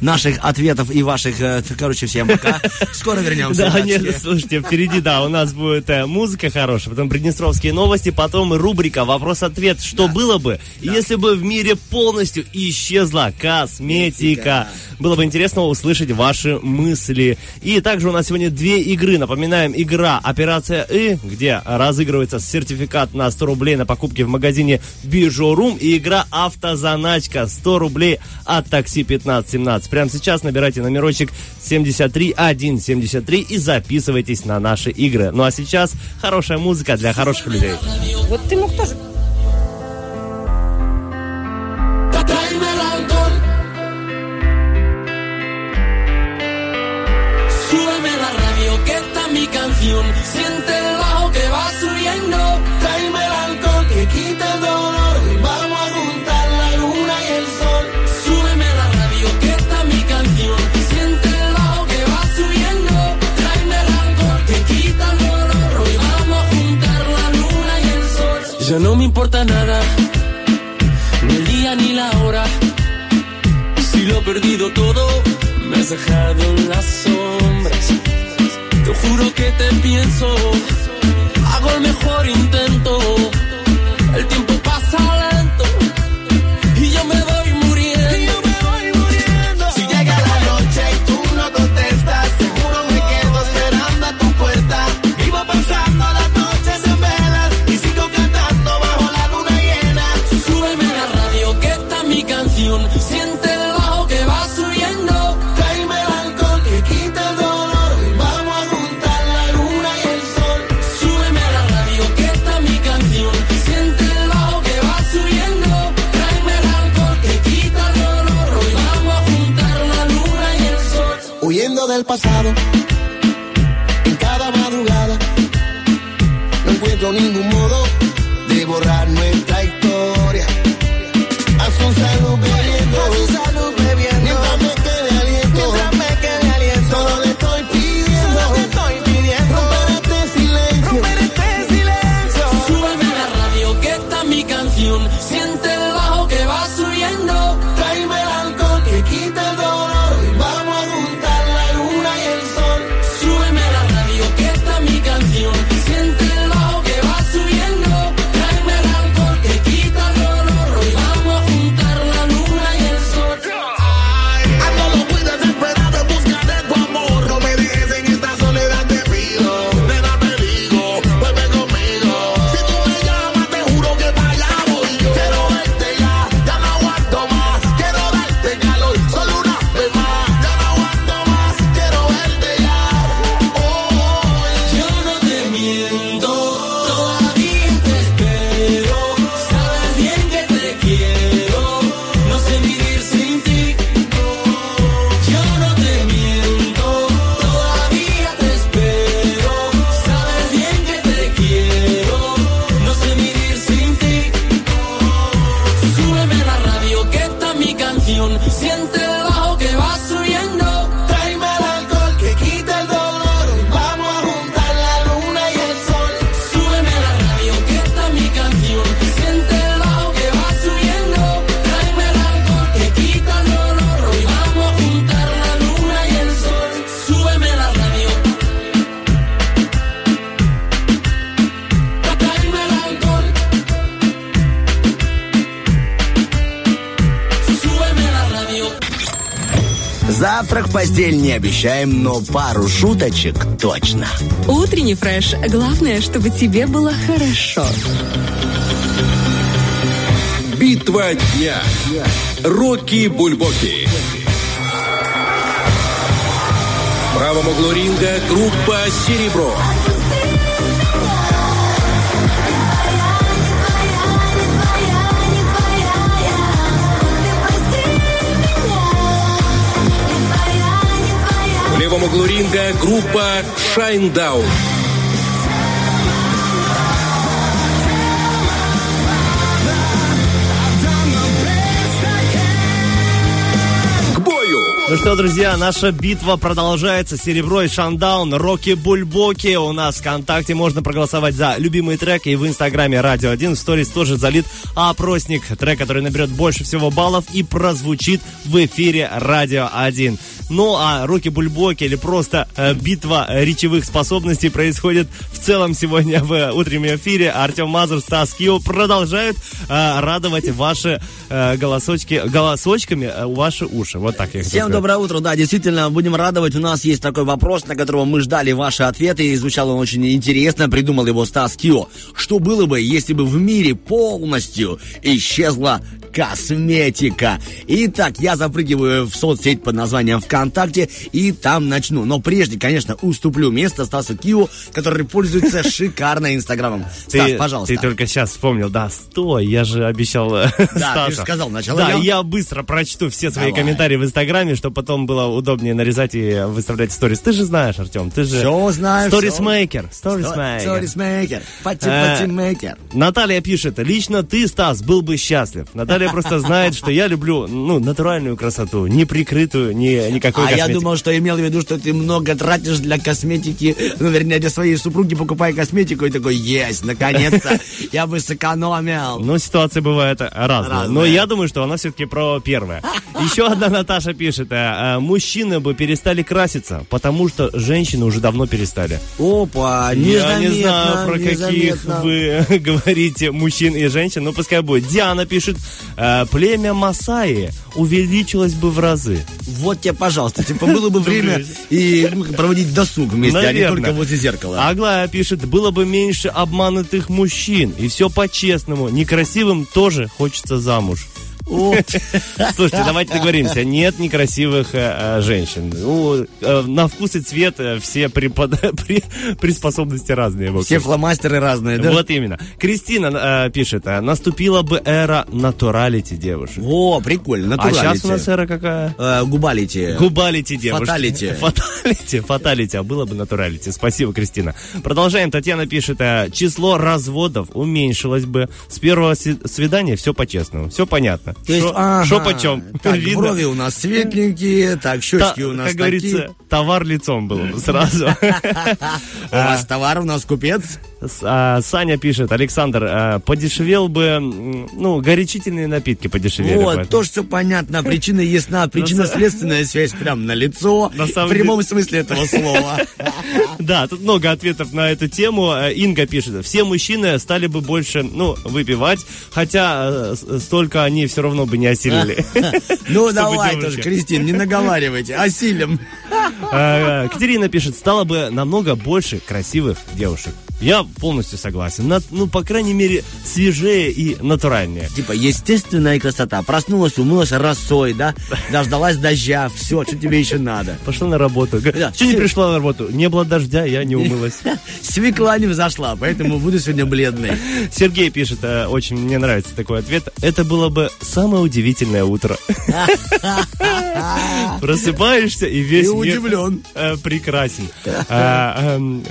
наших ответов и ваших, э, короче, всем пока. [LAUGHS] Скоро вернемся. Да, нет, слушайте, впереди, да, у нас будет э, музыка хорошая, потом приднестровские новости, потом рубрика «Вопрос-ответ». Что было бы, если бы в мире полностью исчезла косметика? Было бы интересно услышать ваши мысли. И также у нас сегодня две игры. Напоминаем, игра «Операция И», где разыгрывается сертификат на 100 рублей на покупки в магазине Бижорум. И игра «Автозаначка» 100 рублей от такси 1517. Прямо сейчас набирайте номерочек 73173 и записывайтесь на наши игры. Ну а сейчас хорошая музыка для хороших людей. Вот ты мог тоже... Tráeme el alcohol. Súbeme la radio, que esta es mi canción. Siente importa nada ni el día ni la hora. Si lo he perdido todo, me has dejado en las sombras. Te juro que te pienso, hago el mejor intento. El tiempo radio. Завтрак в постель не обещаем, но пару шуточек точно. Утренний фреш. Главное, чтобы тебе было хорошо. Битва дня. Рокки Бульбоки. В правом углу ринга группа «Серебро». Правом углу ринга группа бою! Ну что, друзья, наша битва продолжается. Серебро и Шандаун, Рокки Бульбоки. У нас в ВКонтакте можно проголосовать за любимые треки. И в Инстаграме Радио 1 в сторис тоже залит опросник. Трек, который наберет больше всего баллов и прозвучит в эфире Радио 1. Ну а Рокки Бульбоки или просто э, битва речевых способностей происходит в целом сегодня в утреннем эфире. Артем Мазур, Стас Кио продолжают э, радовать ваши э, голосочки, голосочками э, ваши уши. Вот так я Всем сказать. доброе утро, да, действительно, будем радовать. У нас есть такой вопрос, на которого мы ждали ваши ответы, и звучал он очень интересно, придумал его Стас Кио. Что было бы, если бы в мире полностью исчезла косметика? Итак, я запрыгиваю в соцсеть под названием ВКонтакте, и там начну. Но прежде, конечно, уступлю место Стасу Кио, который пользуется [LAUGHS] шикарно Инстаграмом. Стас, пожалуйста. ты только сейчас вспомнил, да, стой, я же обещал э, Да, ты же сказал, начало Да, я. быстро прочту все свои комментарии в Инстаграме, чтобы потом было удобнее нарезать и выставлять сторис. Ты же знаешь, Артем, ты же... Все знаю. Stories maker, stories maker. Stories maker. Э, Party-party-maker. Наталья пишет, лично ты, Стас, был бы счастлив. Наталья просто знает, что я люблю, ну, натуральную красоту, не прикрытую, ни, никакой А я косметики. думал, что имел в виду, что ты много тратишь для косметики, ну, вернее, для своей супруги, покупая косметику, и такой, есть, наконец-то, [LAUGHS] я бы сэкономил. Ну, ситуации бывают разные. Разные. Но я думаю, что она все-таки про первое. Еще одна Наташа пишет. э, Мужчины бы перестали краситься, потому что женщины уже давно перестали. Опа, Я не знаю, про каких незаметно. вы [LAUGHS] говорите мужчин и женщин, но пускай будет. Диана пишет, э, племя Масаи увеличилось бы в разы. Вот тебе, пожалуйста, типа, было бы время и проводить досуг вместе, а не только возле зеркала. Аглая пишет, было бы меньше обманутых мужчин. И все по-честному. Некрасивым тоже хочется замуж. Слушайте, давайте договоримся. Нет некрасивых э, э, женщин. Ну, э, на вкус и цвет э, все препод- [LAUGHS] при- приспособности разные. в общем. Все фломастеры разные, да? Вот именно. Кристина пишет, э, наступила бы эра натуралити девушек. О, прикольно, А натуралити. сейчас у нас эра какая? Э, губалити. Губалити девушки. Фаталити. [LAUGHS] Фаталити, фаталити, а было бы натуралити. Спасибо, Кристина. Продолжаем. Татьяна пишет, э, число разводов уменьшилось бы. С первого си- свидания все по-честному. Все понятно. То есть, Шо- ага. шо почем? Так, [LAUGHS] Видно? брови у нас светленькие, так, Та- щечки у нас как говорится, такие. товар лицом был бы сразу. [LAUGHS] [LAUGHS] У вас товар, у нас купец. А, Саня пишет, Александр, а, подешевел бы, ну, горячительные напитки подешевели. Вот, тоже все понятно, причина ясна, причинно-следственная связь прям на лицо, в прямом смысле этого слова. Да, тут много ответов на эту тему. Инга пишет, все мужчины стали бы больше, ну, выпивать, хотя э, столько они все равно бы не осилили. Ну давай тоже, Кристин, не наговаривайте, осилим. Э, Катерина пишет, стало бы намного больше красивых девушек. Я полностью согласен. На- ну, по крайней мере, свежее и натуральнее. Типа, естественная красота. Проснулась, умылась росой, да? Дождалась дождя, все, что тебе еще надо. Пошла на работу. Да, Что не пришла на работу? Не было дождя, я не умылась. [LAUGHS] Свекла не взошла, поэтому буду сегодня бледный. [LAUGHS] Сергей пишет, э, очень мне нравится такой ответ. Это было бы самое удивительное утро. [LAUGHS] Просыпаешься и весь И удивлен. э, прекрасен. А, эм,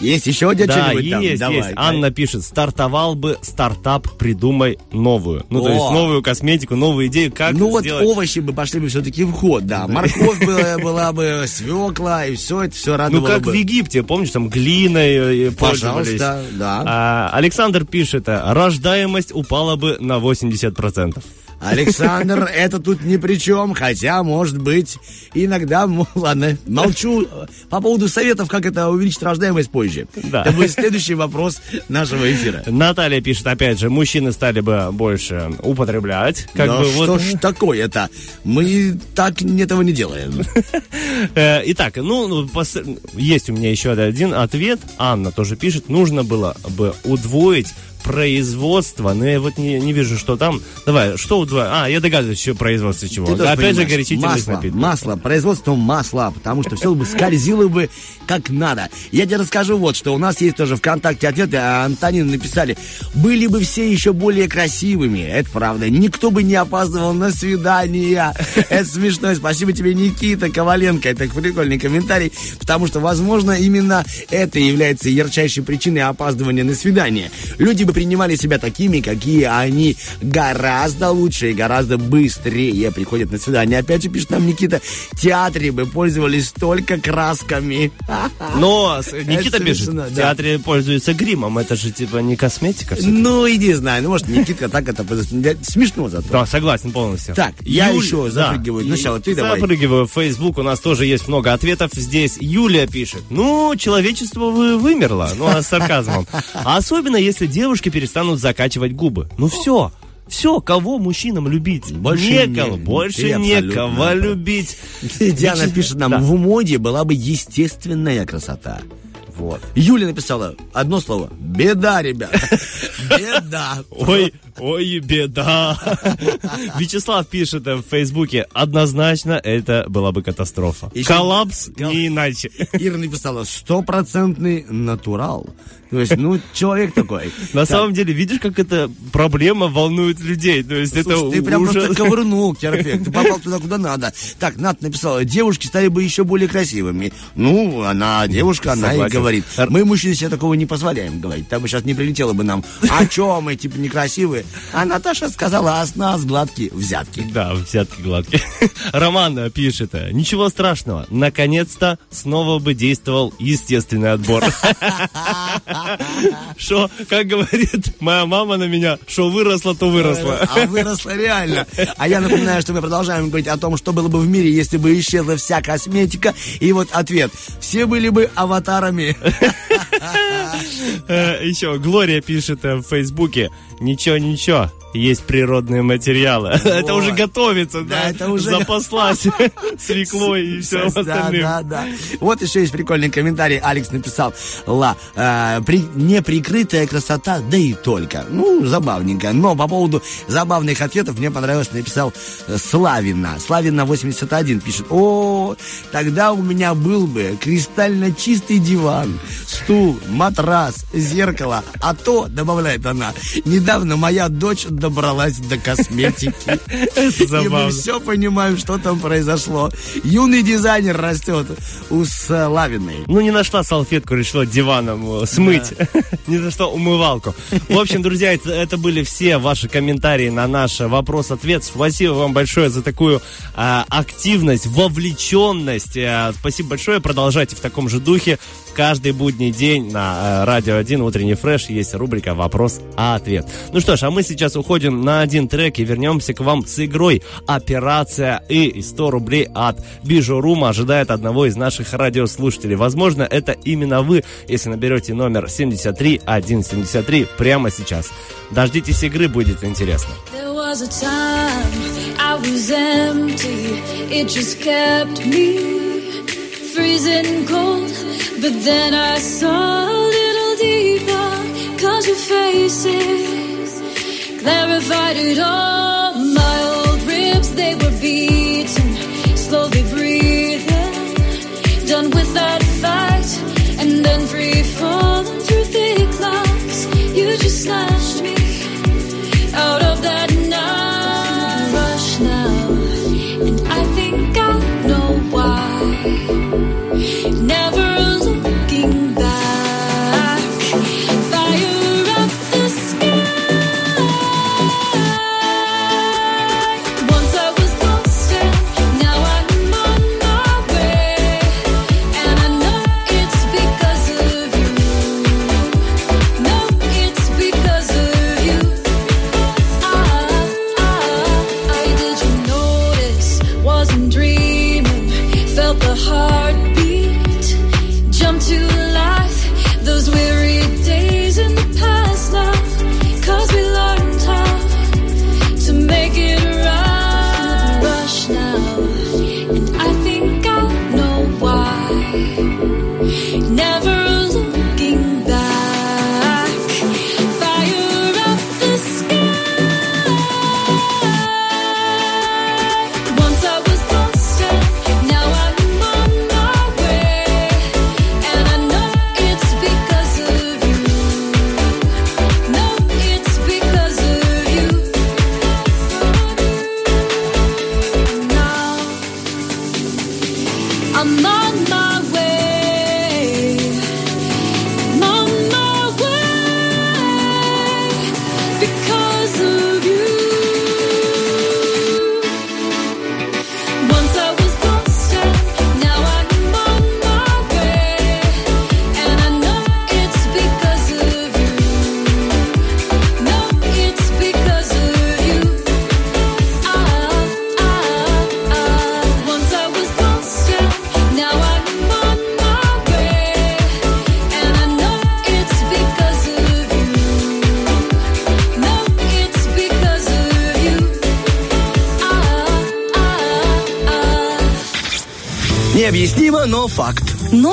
Есть еще где Да, что-нибудь там? есть, Давай. есть. Анна пишет, стартовал бы стартап, придумай новую. Ну, то есть О. новую косметику, новую идею, как Ну вот сделать. овощи бы пошли бы все-таки в ход, да. Морковь была, бы, свекла, и все это все Ну, радовало как бы. в Египте, помнишь, там глиной э, пользовались. Пожалуйста, да. А, Александр пишет, э, рождаемость упала бы на 80%. Александр, [LAUGHS] это тут ни при чем, хотя, может быть, иногда, ну, ладно, молчу э, по поводу советов, как это увеличить рождаемость позже. Да. Это будет следующий вопрос нашего эфира. Наталья пишет, опять же, мужчины стали бы больше употреблять. Как Но бы что вот. ж такое-то? Мы так этого не делаем. [LAUGHS] Э, Итак, ну, ну, есть у меня еще один ответ. Анна тоже пишет, нужно было бы удвоить производства, но я вот не, не вижу, что там. Давай, что у два? А, я догадываюсь, что производство чего. Ты Опять же, горячительных масло, напитков. масло, производство масла, потому что все бы скользило бы как надо. Я тебе расскажу вот, что у нас есть тоже ВКонтакте ответы, а Антонин написали, были бы все еще более красивыми, это правда, никто бы не опаздывал на свидания. Это смешно, спасибо тебе, Никита Коваленко, это прикольный комментарий, потому что, возможно, именно это является ярчайшей причиной опаздывания на свидание. Люди бы принимали себя такими, какие они гораздо лучше и гораздо быстрее приходят на свидание. Опять же, пишет нам Никита, театре бы пользовались только красками. [LAUGHS] Но Никита пишет, в театре пользуются гримом, это же типа не косметика. Ну, иди знай, ну, может, Никитка так это смешно зато. Да, согласен полностью. Так, я еще запрыгиваю. Сначала ты давай. Запрыгиваю в Facebook, у нас тоже есть много ответов. Здесь Юлия пишет. Ну, человечество вы- вымерло. Ну, а с сарказмом. [LAUGHS] Особенно, если девушки перестанут закачивать губы. Ну, все. Все, кого мужчинам любить? Больше некого, не- больше некого любить. [LAUGHS] Диана пишет нам, Да. в моде была бы естественная красота. Вот. Юля написала одно слово. Беда, ребят. [LAUGHS] Беда. Ой, ой, беда. [LAUGHS] Вячеслав пишет в Фейсбуке, однозначно это была бы катастрофа. Еще- Коллапс, не иначе. Ира написала стопроцентный натурал. То есть, ну, человек такой. На Так, самом деле, видишь, как эта проблема волнует людей. То есть это Слушай, ты прям просто [LAUGHS] ковырнул, Терпек. Ты попал туда, куда надо. Так, Нат написала, девушки стали бы еще более красивыми. Ну, она девушка, она и говорит. Мы, мужчины, себе такого не позволяем говорить. Там бы сейчас не прилетело бы нам. А че, мы типа некрасивые? А Наташа сказала, а с нас гладкие взятки. Да, взятки гладкие. [LAUGHS] Роман пишет, ничего страшного, наконец-то снова бы действовал естественный отбор. [LAUGHS] [LAUGHS] Что, как говорит моя мама на меня, что выросла, то выросла. А выросла реально. А я напоминаю, что мы продолжаем говорить о том, что было бы в мире, если бы исчезла вся косметика. И вот ответ. Все были бы аватарами. [LAUGHS] Э, Еще Глория пишет э, в Фейсбуке, ничего, ничего, есть природные материалы. [LAUGHS] Это уже готовится, Да, да, это уже- запаслась [LAUGHS] свеклой и всем Да, остальным. да, да. Вот еще есть прикольный комментарий. Алекс написал, ла, э, при, неприкрытая красота, да и только. Ну, забавненько. Но по поводу забавных ответов мне понравилось, написал э, Славина. Славина 81 пишет, о, тогда у меня был бы кристально чистый диван, стул, матрас, зеркало. А то, добавляет она, недавно моя дочь добралась до косметики. [LAUGHS] И мы все понимаем, что там произошло. Юный дизайнер растет у Славиной. Ну, не нашла салфетку, решила диваном э, смыть. [LAUGHS] Не нашла умывалку. В общем, друзья, это, были все ваши комментарии на наш вопрос-ответ. Спасибо вам большое за такую а, активность, вовлеченность. А, спасибо большое. Продолжайте в таком же духе. Каждый будний день на э, Радио 1 утренний фреш есть рубрика «Вопрос-ответ». Ну что ж, а мы сейчас уходим на один трек и вернемся к вам с игрой «Операция И». И 100 рублей от Бижорума ожидает одного из наших радиослушателей. Возможно, это именно вы, если наберете номер 73173 прямо сейчас. Дождитесь игры, будет интересно. Freezing cold. But then I saw a little deeper, cause your faces clarified it all. My old ribs, they were beaten, slowly breathing, done with that fight, and then free falling through thick clouds. You just snatched me out of that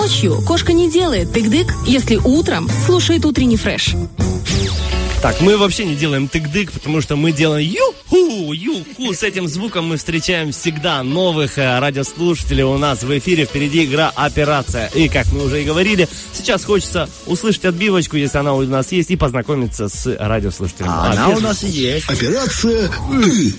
Ночью кошка не делает тык-дык, если утром слушает утренний фреш. Так, мы вообще не делаем тык-дык, потому что мы делаем ю-ху, ю-ху. С этим звуком мы встречаем всегда новых э, радиослушателей у нас в эфире. Впереди игра «Операция». И, как мы уже и говорили, сейчас хочется услышать отбивочку, если она у нас есть, и познакомиться с радиослушателем. А она у нас и есть. Операция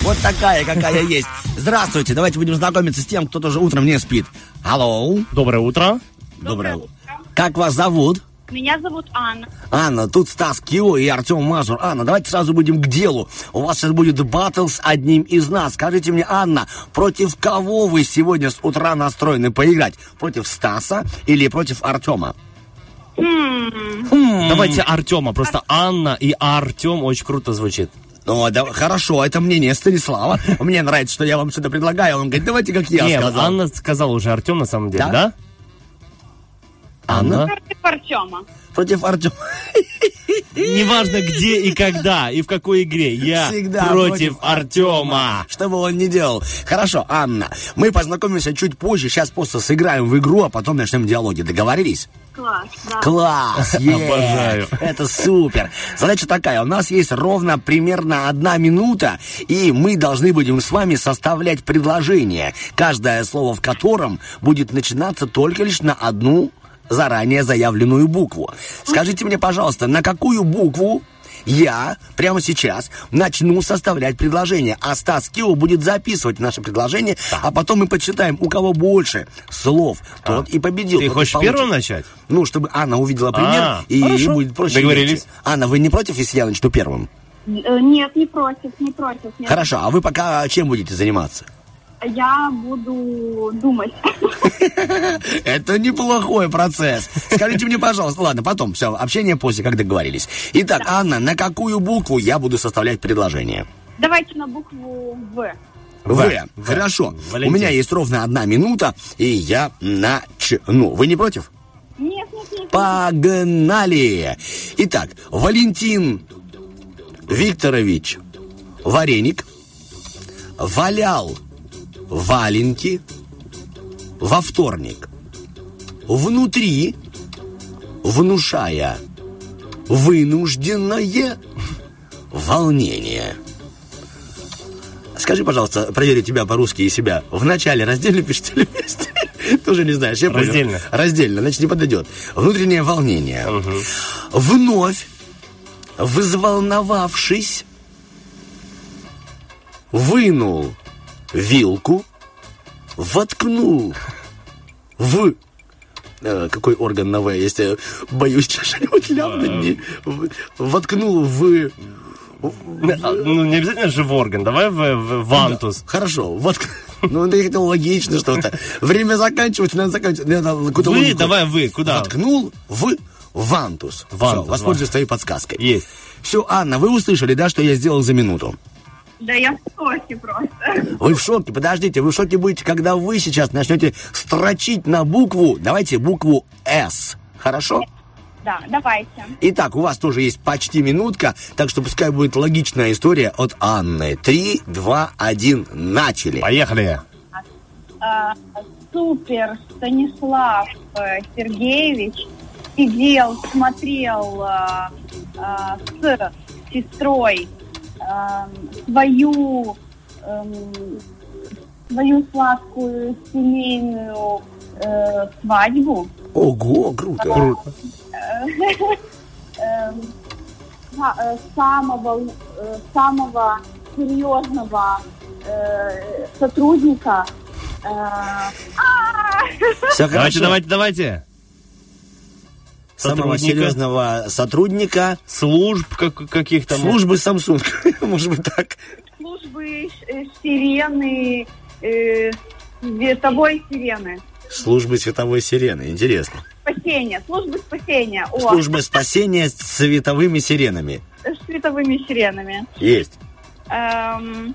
Вот такая, какая есть. Здравствуйте, давайте будем знакомиться с тем, кто тоже утром не спит. Алло. Доброе утро. Доброе утро. Как вас зовут? Меня зовут Анна. Анна, тут Стас Кио и Артем Мазур. Анна, давайте сразу будем к делу. У вас сейчас будет батл с одним из нас. Скажите мне, Анна, против кого вы сегодня с утра настроены поиграть? Против Стаса или против Артема? Хм. Давайте Артема. Просто Анна и Артем очень круто звучит. Ну, да, хорошо, это мнение Станислава. Мне нравится, что я вам что-то предлагаю. Он говорит, давайте, как я Не, сказал. Анна сказала уже Артем на самом деле, Да? да? Анна? Против Артема. Против Артема. [LAUGHS] Неважно где и когда, и в какой игре. Я Всегда против Артема. Что бы он ни делал. Хорошо, Анна, мы познакомимся чуть позже. Сейчас просто сыграем в игру, а потом начнем диалоги. Договорились? Класс, да. Класс! [LAUGHS] Обожаю. Это супер! Задача такая, у нас есть ровно примерно одна минута, и мы должны будем с вами составлять предложение, каждое слово в котором будет начинаться только лишь на одну заранее заявленную букву. Скажите мне, пожалуйста, на какую букву я прямо сейчас начну составлять предложение, а Стас Кио будет записывать наше предложение, а потом мы подсчитаем, у кого больше слов, тот и победил. А. Ты хочешь получит. первым начать? Ну, чтобы Анна увидела пример, А, и ей хорошо. будет проще. Договорились. легче. Анна, вы не против, если я начну первым? Э, Нет, не против, не против. Нет. Хорошо, а вы пока чем будете заниматься? Я буду думать. [LAUGHS] Это неплохой процесс. Скажите мне, пожалуйста, ладно, потом, все, общение после, как договорились. Итак, Анна, на какую букву я буду составлять предложение? Давайте на букву В. В. В. Хорошо. Валентин. У меня есть ровно одна минута, и я начну. Вы не против? Нет, нет, нет. Погнали! Итак, Валентин Викторович Вареник валял валенки во вторник. Внутри, внушая вынужденное волнение. Скажи, пожалуйста, проверю тебя по-русски и себя. В начале раздельно пишете или вместе? [LAUGHS] Тоже не знаешь, я понял. Раздельно. Раздельно, значит, не подойдет. Внутреннее волнение. Вновь, взволновавшись, вынул вилку, воткнул в... э, какой орган на В? Если боюсь, что-нибудь ляпнуть. не- Воткнул в... Ну, не обязательно же в орган. Давай в, в вантус. Хорошо, вот. [LAUGHS] Ну, хотел логично что-то. Время заканчивается, надо заканчивать. Надо Вы, логику. давай вы, куда? Воткнул в вантус. Вантус, Всё, воспользуюсь твоей подсказкой. Есть. Все, Анна, вы услышали, да, что я сделал за минуту? Да я в шоке просто. Вы в шоке, подождите, вы в шоке будете, когда вы сейчас начнете строчить на букву, давайте букву «С». Хорошо? Да, давайте. Итак, у вас тоже есть почти минутка, так что пускай будет логичная история от Анны. Три, два, один, начали. Поехали. А, Супер Станислав э, Сергеевич сидел, смотрел а, а, с сестрой свою эм, свою сладкую семейную э, свадьбу. Ого, круто. Круто. Эм, са- э, самого э, самого серьезного э, сотрудника Э, Все Давайте, давайте, давайте. Самого серьезного сотрудника Служб как- каких-то. службы Samsung. [LAUGHS] Может быть так. Службы э, сирены, э, световой сирены. Службы световой сирены. Интересно. Спасение, службы спасения. О, Служба спасения с световыми сиренами. с световыми сиренами. Есть. Эм,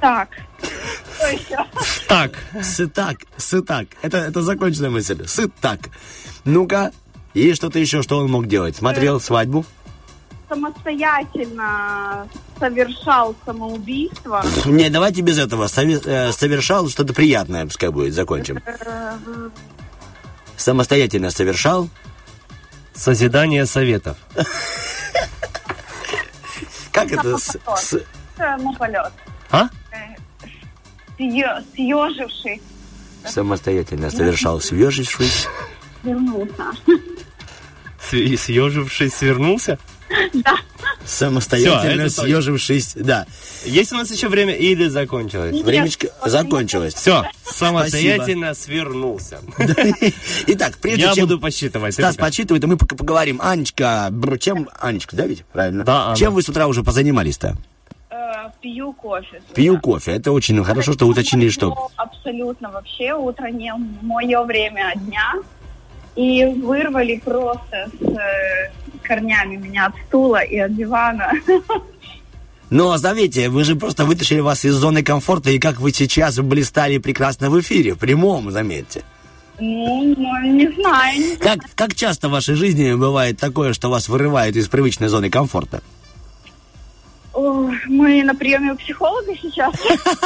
так, что еще? Так. Сытак, сытак. Это, это законченная мысль. Сытак. Ну-ка, есть что-то еще, что он мог делать? Смотрел свадьбу? Самостоятельно совершал самоубийство. Не, давайте без этого. Э, совершал что-то приятное, пускай будет. Закончим. Самостоятельно совершал. Созидание советов. Как это? с- Самополет. А? Съежившись, самостоятельно совершал, съежившись. вернулся. С- Съежившись, свернулся? Да. Самостоятельно это съежившись. Да. Есть у нас еще время или закончилось? Времечко закончилось. Все, самостоятельно свернулся. [LAUGHS] Итак, прежде Я чем буду посчитывать. Стас подсчитывает, и мы пока поговорим. Анечка, чем... Анечка, да ведь? Правильно? Да. Чем вы с утра уже позанимались-то? Э, Пью кофе. Пью кофе. Это очень хорошо, что уточнили, что... Ну, Абсолютно вообще утро не мое время дня. И вырвали просто с э, корнями меня от стула и от дивана. Но заметьте, вы же просто вытащили вас из зоны комфорта, и как вы сейчас блистали прекрасно в эфире, в прямом, заметьте. Ну, ну, не знаю. не Как, как часто в вашей жизни бывает такое, что вас вырывает из привычной зоны комфорта? Мы на приеме у психолога сейчас.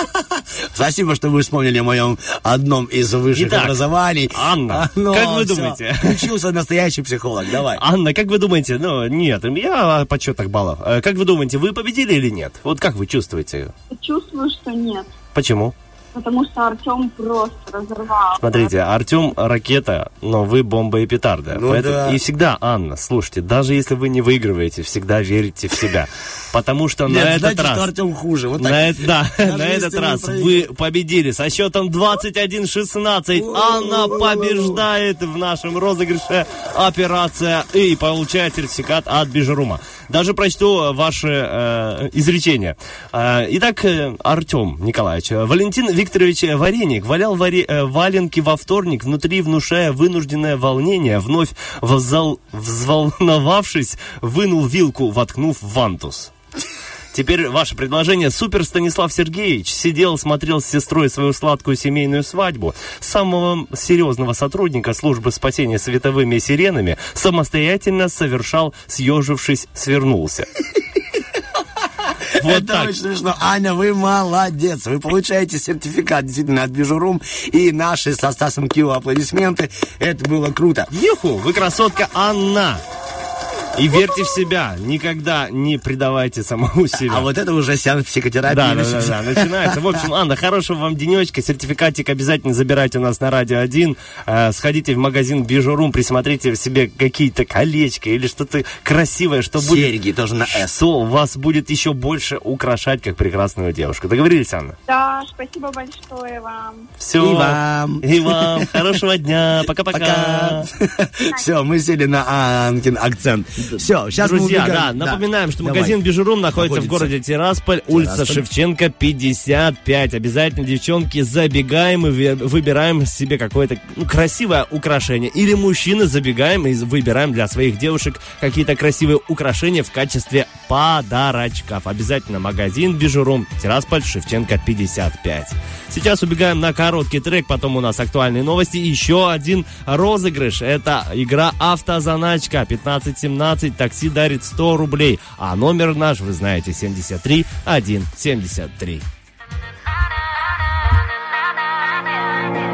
[LAUGHS] Спасибо, что вы вспомнили о моем одном из высших Итак, образований. Анна, А, [LAUGHS] ну, как вы всё. думаете? [LAUGHS] Включился настоящий психолог, давай. Анна, как вы думаете, ну, нет, я о подсчетах баллов. Э, Как вы думаете, вы победили или нет? Вот как вы чувствуете? Чувствую, что нет. Почему? Потому что Артем просто разорвал. Смотрите, Артем ракета, но вы бомба и петарда. Ну Поэтому- да. И всегда, Анна, слушайте, даже если вы не выигрываете, всегда верите в себя. [LAUGHS] Потому что Нет, на этот знаете, раз... Артем хуже. Вот так. [LAUGHS] На, да, на этот раз вы победили со счетом 21-16. Анна побеждает в нашем розыгрыше операция и получает сертификат от Бижерума. Даже прочту ваше э, изречение. Э, итак, э, Артем Николаевич, э, Валентин Викторович Вареник валял варе- э, валенки во вторник, внутри внушая вынужденное волнение, вновь взал- взволновавшись, вынул вилку, воткнув в вантус. Теперь ваше предложение. Супер Станислав Сергеевич сидел, смотрел с сестрой свою сладкую семейную свадьбу. Самого серьезного сотрудника службы спасения световыми сиренами самостоятельно совершал, съежившись, свернулся. Вот Это так. очень смешно. Аня, вы молодец. Вы получаете сертификат действительно от Бижурум. И наши со Стасом Кио аплодисменты. Это было круто. Юху, вы красотка Анна. И верьте в себя. Никогда не предавайте самому себя. А вот это уже сеанс психотерапии. Да, да, да, да, начинается. В общем, Анна, хорошего вам денечка. Сертификатик обязательно забирайте у нас на Радио 1. Э, сходите в магазин Бижурум, присмотрите себе какие-то колечки или что-то красивое, что будет... Серьги тоже на «С». Что вас будет еще больше украшать, как прекрасную девушку. Договорились, Анна? Да, спасибо большое вам. Все. И вам. И вам. Хорошего дня. Пока-пока. [LAUGHS] Все, мы сели на Анкин акцент. Все, сейчас мы Друзья, убегаем. да, напоминаем, что Давай. магазин Бижурум находится, в Находится. городе Тирасполь, улица Тирасполь. Шевченко, 55. Обязательно, девчонки, забегаем и выбираем себе какое-то ну, красивое украшение. Или мужчины забегаем и выбираем для своих девушек какие-то красивые украшения в качестве подарочков. Обязательно магазин Бижурум, Тирасполь, Шевченко, 55. Сейчас убегаем на короткий трек, потом у нас актуальные новости. Еще один розыгрыш. Это игра «Автозаначка» 1517. Такси дарит 100 рублей. А номер наш, вы знаете, 73 173.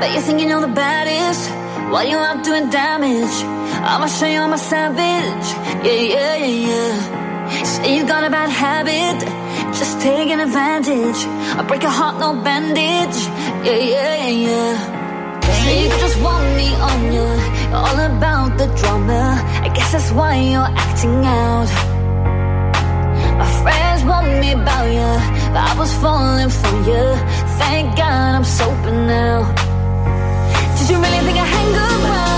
Bet you think you know the baddest while you out doing damage. I'ma show you I'm a savage. Yeah, yeah, yeah, yeah. Say you got a bad habit, just taking advantage. I break your heart, no bandage. Yeah, yeah, yeah, yeah. You just want me on you. All about the drama. I guess that's why you're acting out. My friends told me about you. I was falling for you. Thank God I'm sober now. Did you really think I hang around?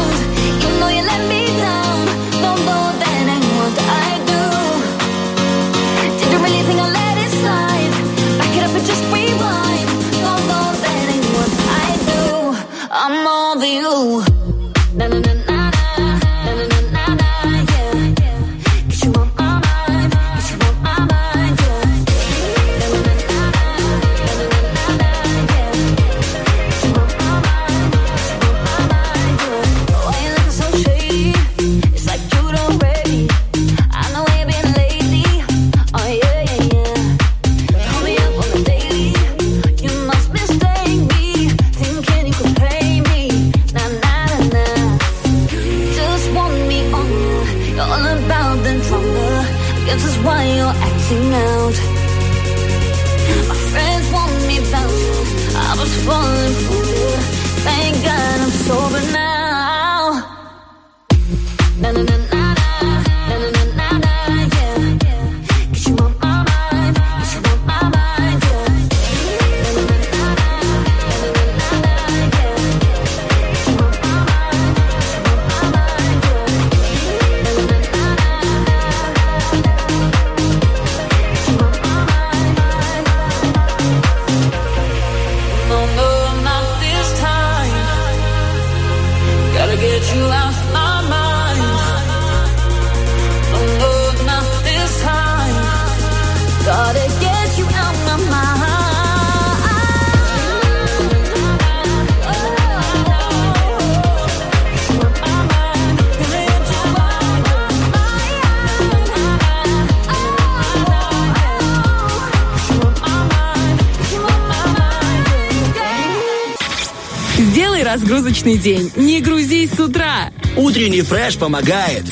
Разгрузочный день. Не грузись с утра. Утренний фреш помогает.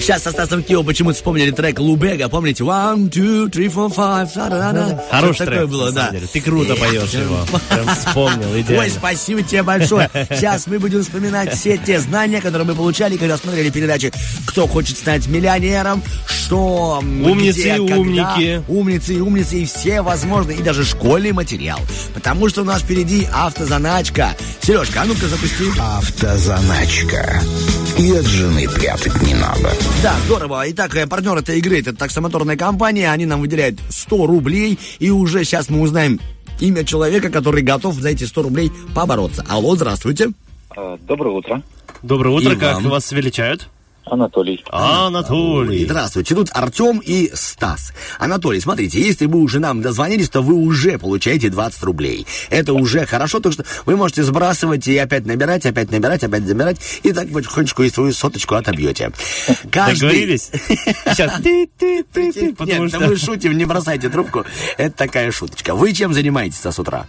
Сейчас со Стасом Кио почему-то вспомнили трек Лубега. Помните? One, two, three, four, five. да-да-да. Хороший трек, такое было, да. деле. Ты круто поешь его. [LAUGHS] Прям вспомнил, Ой, идеально. спасибо тебе большое. [LAUGHS] Сейчас мы будем вспоминать все те знания, которые мы получали, когда смотрели передачи «Кто хочет стать миллионером», что... Умницы где, и когда, умники. Умницы и умницы, и все возможные, и даже школьный материал. Потому что у нас впереди автозаначка. Сережка, а ну-ка запусти. Автозаначка. И от жены прятать не надо. Да, здорово. Итак, э, партнер этой игры, это таксомоторная компания, они нам выделяют 100 рублей, и уже сейчас мы узнаем имя человека, который готов за эти 100 рублей побороться. Алло, здравствуйте. Доброе утро. Доброе утро, И как вам. вас величают? Анатолий. Анатолий. Здравствуйте, тут Артем и Стас. Анатолий, смотрите, если вы уже нам дозвонились, то вы уже получаете 20 рублей. Это уже хорошо, так что вы можете сбрасывать и опять набирать, опять набирать, опять набирать, и так потихонечку и свою соточку отобьете. Договорились? Сейчас. [LAUGHS] Ты-ты-ты-ты, потому Нет, что- мы шутим, не бросайте трубку. Это такая шуточка. Вы чем занимаетесь с утра?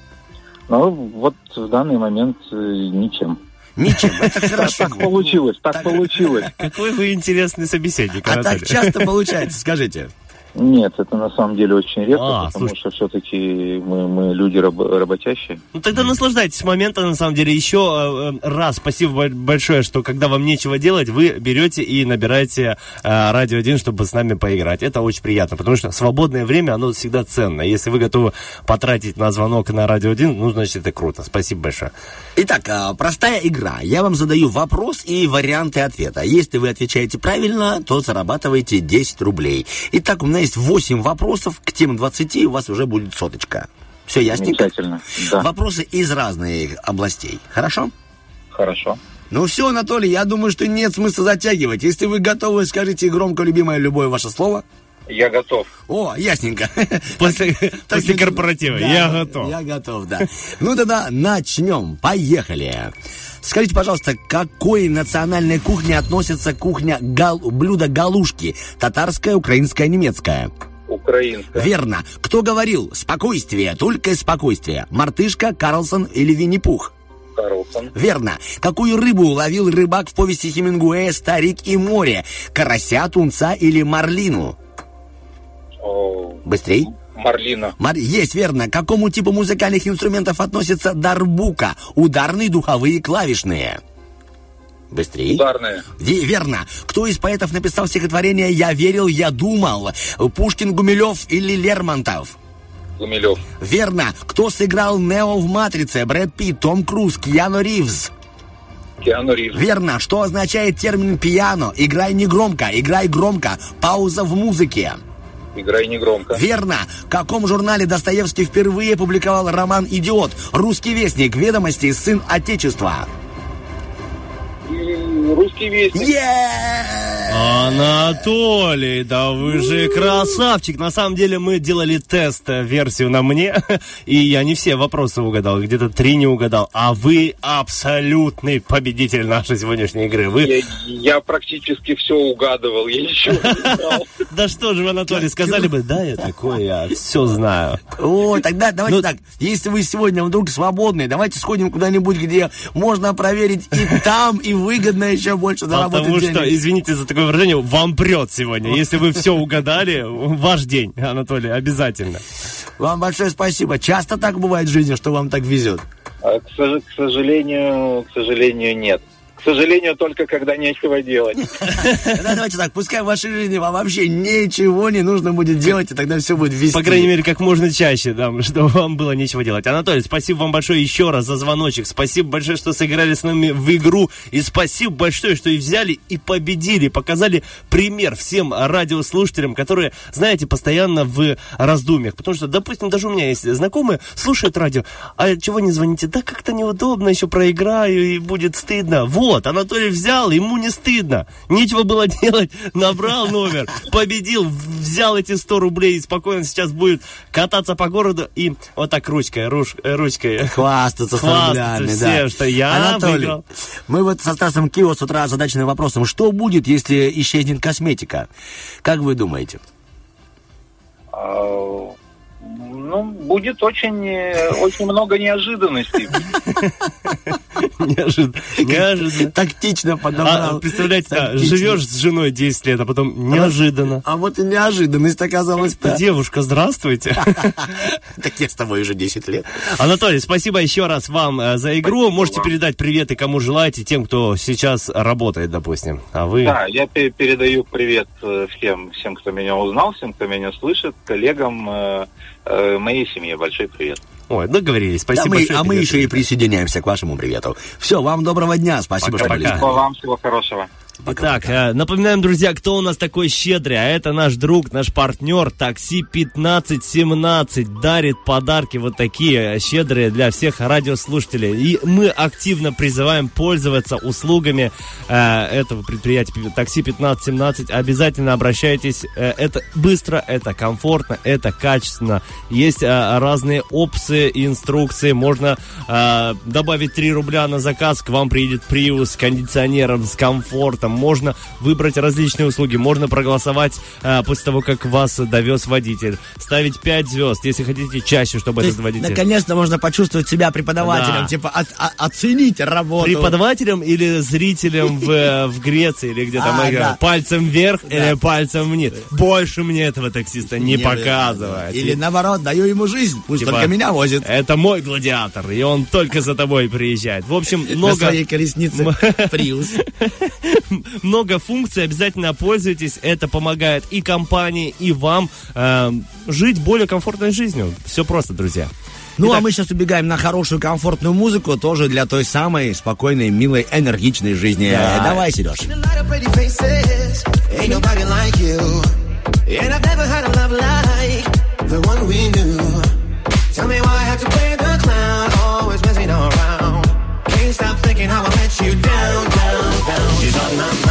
Ну, вот в данный момент э, ничем. Ничем, это [LAUGHS] хорошо. Так получилось, так получилось. Какой вы интересный собеседник, А так часто [LAUGHS] получается, скажите. Нет, это на самом деле очень редко, А, потому слушай. что все-таки мы, мы люди раб- работящие. Ну тогда наслаждайтесь моментом, на самом деле. Еще э, э, раз спасибо бо- большое, что когда вам нечего делать, вы берете и набираете э, Радио 1, чтобы с нами поиграть. Это очень приятно, потому что свободное время, оно всегда ценно. Если вы готовы потратить на звонок на Радио 1, ну, значит, это круто. Спасибо большое. Итак, а, простая игра. Я вам задаю вопрос и варианты ответа. Если вы отвечаете правильно, то зарабатываете 10 рублей. Итак, у меня есть 8 вопросов. К тем 20 у вас уже будет соточка. Все ясненько? Да, Вопросы из разных областей. Хорошо? хорошо. Ну все, Анатолий, я думаю, что нет смысла затягивать. Если вы готовы, скажите громко любимое любое ваше слово. Я готов. О, ясненько. [LAUGHS] После, после корпоратива. Да, Я готов. Я готов, да. Ну тогда начнем. Поехали. Скажите, пожалуйста, к какой национальной кухне относится кухня гал... блюдо галушки? Татарская, украинская, немецкая? Украинская. Верно. Кто говорил «спокойствие, только спокойствие»? Мартышка, Карлсон или Винни-Пух? Карлсон. Верно. Какую рыбу ловил рыбак в повести Хемингуэя «Старик и море»? Карася, тунца или марлину? О, Быстрей. Марлина. Мар- Есть, верно. К какому типу музыкальных инструментов относится дарбука? Ударные, духовые, клавишные. Быстрее. Ударные. Ве- Верно. Кто из поэтов написал стихотворение «Я верил, я думал»? Пушкин, Гумилев или Лермонтов? Гумилев. Верно. Кто сыграл Нео в «Матрице»? Брэд Питт, Том Круз, Киану Ривз? Киану Ривз. Верно. Что означает термин «пиано»? Играй не громко, играй громко. Пауза в музыке. Играй негромко. Верно. В каком журнале Достоевский впервые публиковал роман «Идиот»? «Русский вестник», «Ведомости», «Сын Отечества». Русский вестник. Анатолий, да вы же красавчик. На самом деле мы делали тест э, версию на мне, [LAUGHS] и я не все вопросы угадал, где-то три не угадал. А вы абсолютный победитель нашей сегодняшней игры. Вы... Я, я практически все угадывал, я ничего не знал. [LAUGHS] Да что же вы, Анатолий, сказали бы, да, я такой, я все знаю. О, тогда давайте Ну- так. Если вы сегодня вдруг свободны, давайте сходим куда-нибудь, где можно проверить и там, и выгодно еще больше заработать Потому денег. что, извините за такое выражение, вам прет сегодня. Если вы все угадали, ваш день, Анатолий, обязательно. Вам большое спасибо. Часто так бывает в жизни, что вам так везет? А, к, сож- к сожалению, к сожалению, нет. К сожалению, только когда нечего делать. [LAUGHS] Давайте так, пускай в вашей жизни вам вообще ничего не нужно будет делать, и тогда все будет вести. По крайней мере, как можно чаще, да, [LAUGHS] чтобы вам было нечего делать. Анатолий, спасибо вам большое еще раз за звоночек. Спасибо большое, что сыграли с нами в игру. И спасибо большое, что и взяли и победили. Показали пример всем радиослушателям, которые, знаете, постоянно в раздумьях. Потому что, допустим, даже у меня есть знакомые, слушают радио, а чего не звоните? Да как-то неудобно, еще проиграю и будет стыдно. Вот, Анатолий взял, ему не стыдно. Нечего было [LAUGHS] делать, набрал номер, победил, взял эти 100 рублей и спокойно сейчас будет кататься по городу и вот так ручкой, руш- э, ручкой. Хвастаться с Хвастаться рублями, все, да. что я Анатолий, выиграл. мы вот со Стасом Кио с утра озадачены вопросом, что будет, если исчезнет косметика? Как вы думаете? А, Ну, будет очень, э, очень много неожиданностей. Неожиданно. Неожиданно. Тактично подобрал. А, представляете, да, живешь с женой 10 лет, а потом неожиданно. А вот и неожиданность оказалась. да. Девушка, здравствуйте. [LAUGHS] Так я с тобой уже 10 лет. Анатолий, спасибо еще раз вам э, за игру. Можете передать приветы, кому желаете, тем, кто сейчас работает, допустим. А вы... Да, я пе- передаю привет э, всем, всем, кто меня узнал, всем, кто меня слышит, коллегам, э, моей семье. Большой привет. Ой, договорились. Да, Спасибо мы- большое. а мы Привет, еще и присоединяемся к вашему привету. Все, вам доброго дня. Спасибо, что были с Всего нами. вам, всего хорошего. Итак, э, напоминаем, друзья, кто у нас такой щедрый, а это наш друг, наш партнер, такси 1517, дарит подарки вот такие э, щедрые для всех радиослушателей. И мы активно призываем пользоваться услугами э, этого предприятия такси 1517. Обязательно обращайтесь, э, это быстро, это комфортно, это качественно. Есть э, разные опции, инструкции, можно э, добавить 3 рубля на заказ, к вам приедет Prius с кондиционером, с комфортом, можно выбрать различные услуги, можно проголосовать э, после того, как вас довез водитель, ставить 5 звезд, если хотите чаще, чтобы То этот есть, водитель... наконец-то можно почувствовать себя преподавателем, Да. типа от- о- оценить работу. Преподавателем или зрителем в, э, в Греции, или где там А, да. Пальцем вверх или пальцем вниз? Больше мне этого таксиста не, Не показывает. Или наоборот, даю ему жизнь, пусть Типа, только меня возит. Это мой гладиатор, и он только за тобой приезжает. В общем, На много... своей колеснице Приус. [LAUGHS] [LAUGHS] много функций, обязательно пользуйтесь. Это помогает и компании, и вам э, жить более комфортной жизнью. Все просто, друзья. Ну, а мы сейчас убегаем на хорошую, комфортную музыку, тоже для той самой спокойной, милой, энергичной жизни. Да. Э, Давай, Сереж. Tell me why I have to play the clown, always messing around. Can't stop thinking how I let you down, down, I'm.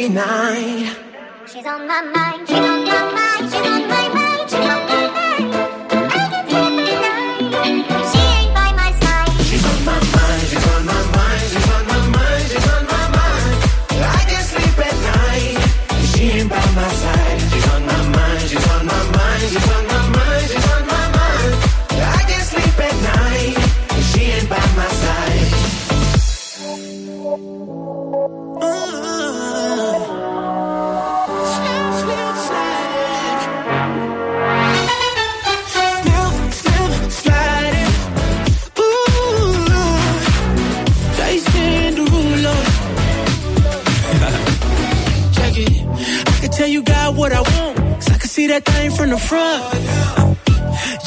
She's on my mind, that thing from the front.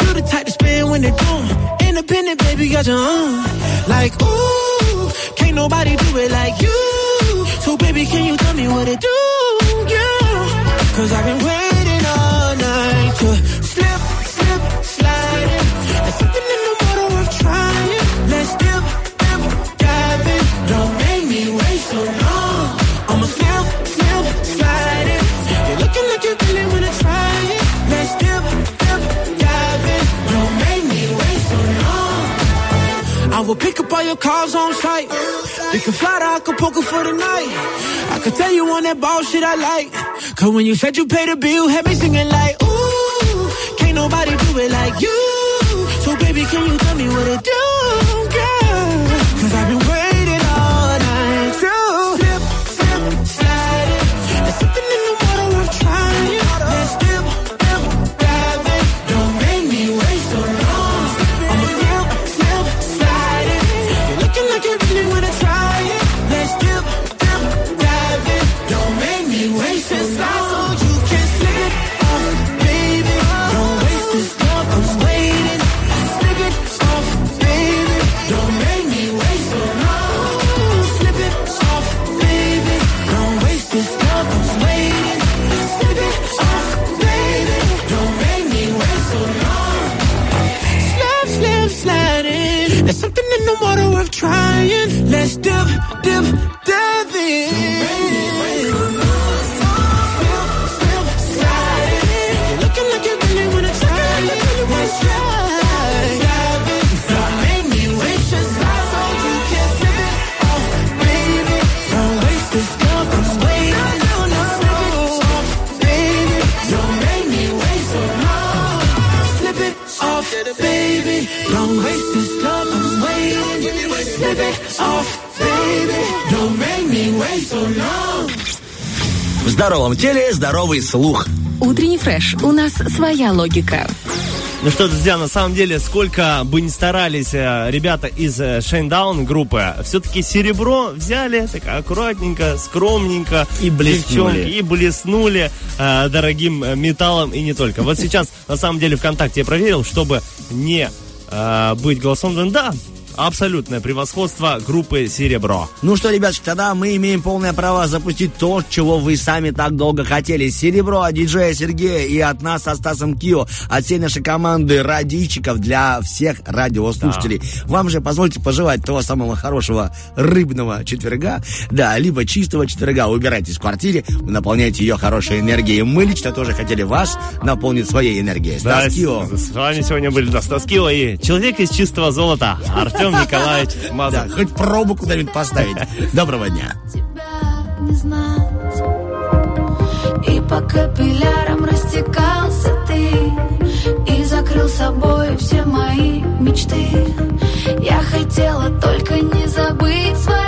You the type to spend when they're doing. Independent, baby, got your own. Like, ooh, can't nobody do it like you. So, baby, can you tell me what it do? Yeah. Cause I've been waiting will pick up all your calls on site. We can fly to Acapulco for the night. I could tell you on that ball shit I like. Cause when you said you paid the bill, had me singing like, ooh, can't nobody do it like you. So baby, can you tell me what it do, trying. Let's dip, dip, здоровом теле здоровый слух. Утренний фреш. У нас своя логика. Ну что, друзья, на самом деле, сколько бы ни старались э, ребята из э, Shinedown группы, все-таки серебро взяли так аккуратненько, скромненько. И блеснули. девчонки, И блеснули э, дорогим э, металлом и не только. Вот сейчас, на самом деле, ВКонтакте я проверил, чтобы не э, быть голосом да, абсолютное превосходство группы «Серебро». Ну что, ребятки, тогда мы имеем полное право запустить то, чего вы сами так долго хотели. Серебро от диджея Сергея и от нас со Стасом Кио, от всей нашей команды радийщиков для всех радиослушателей. Вам же позвольте пожелать того самого хорошего рыбного четверга, да, либо чистого четверга. Убирайтесь в квартире, наполняйте ее хорошей энергией. Мы лично тоже хотели вас наполнить своей энергией. Да, Стас Кио. с, вами сегодня были да, Стас Кио и человек из чистого золота Артем [LAUGHS] Николаевич Мазур. Да, хоть пробу куда-нибудь поставить. [LAUGHS] Доброго дня. И по капиллярам растекался ты И закрыл собой все мои мечты Я хотела только не забыть свои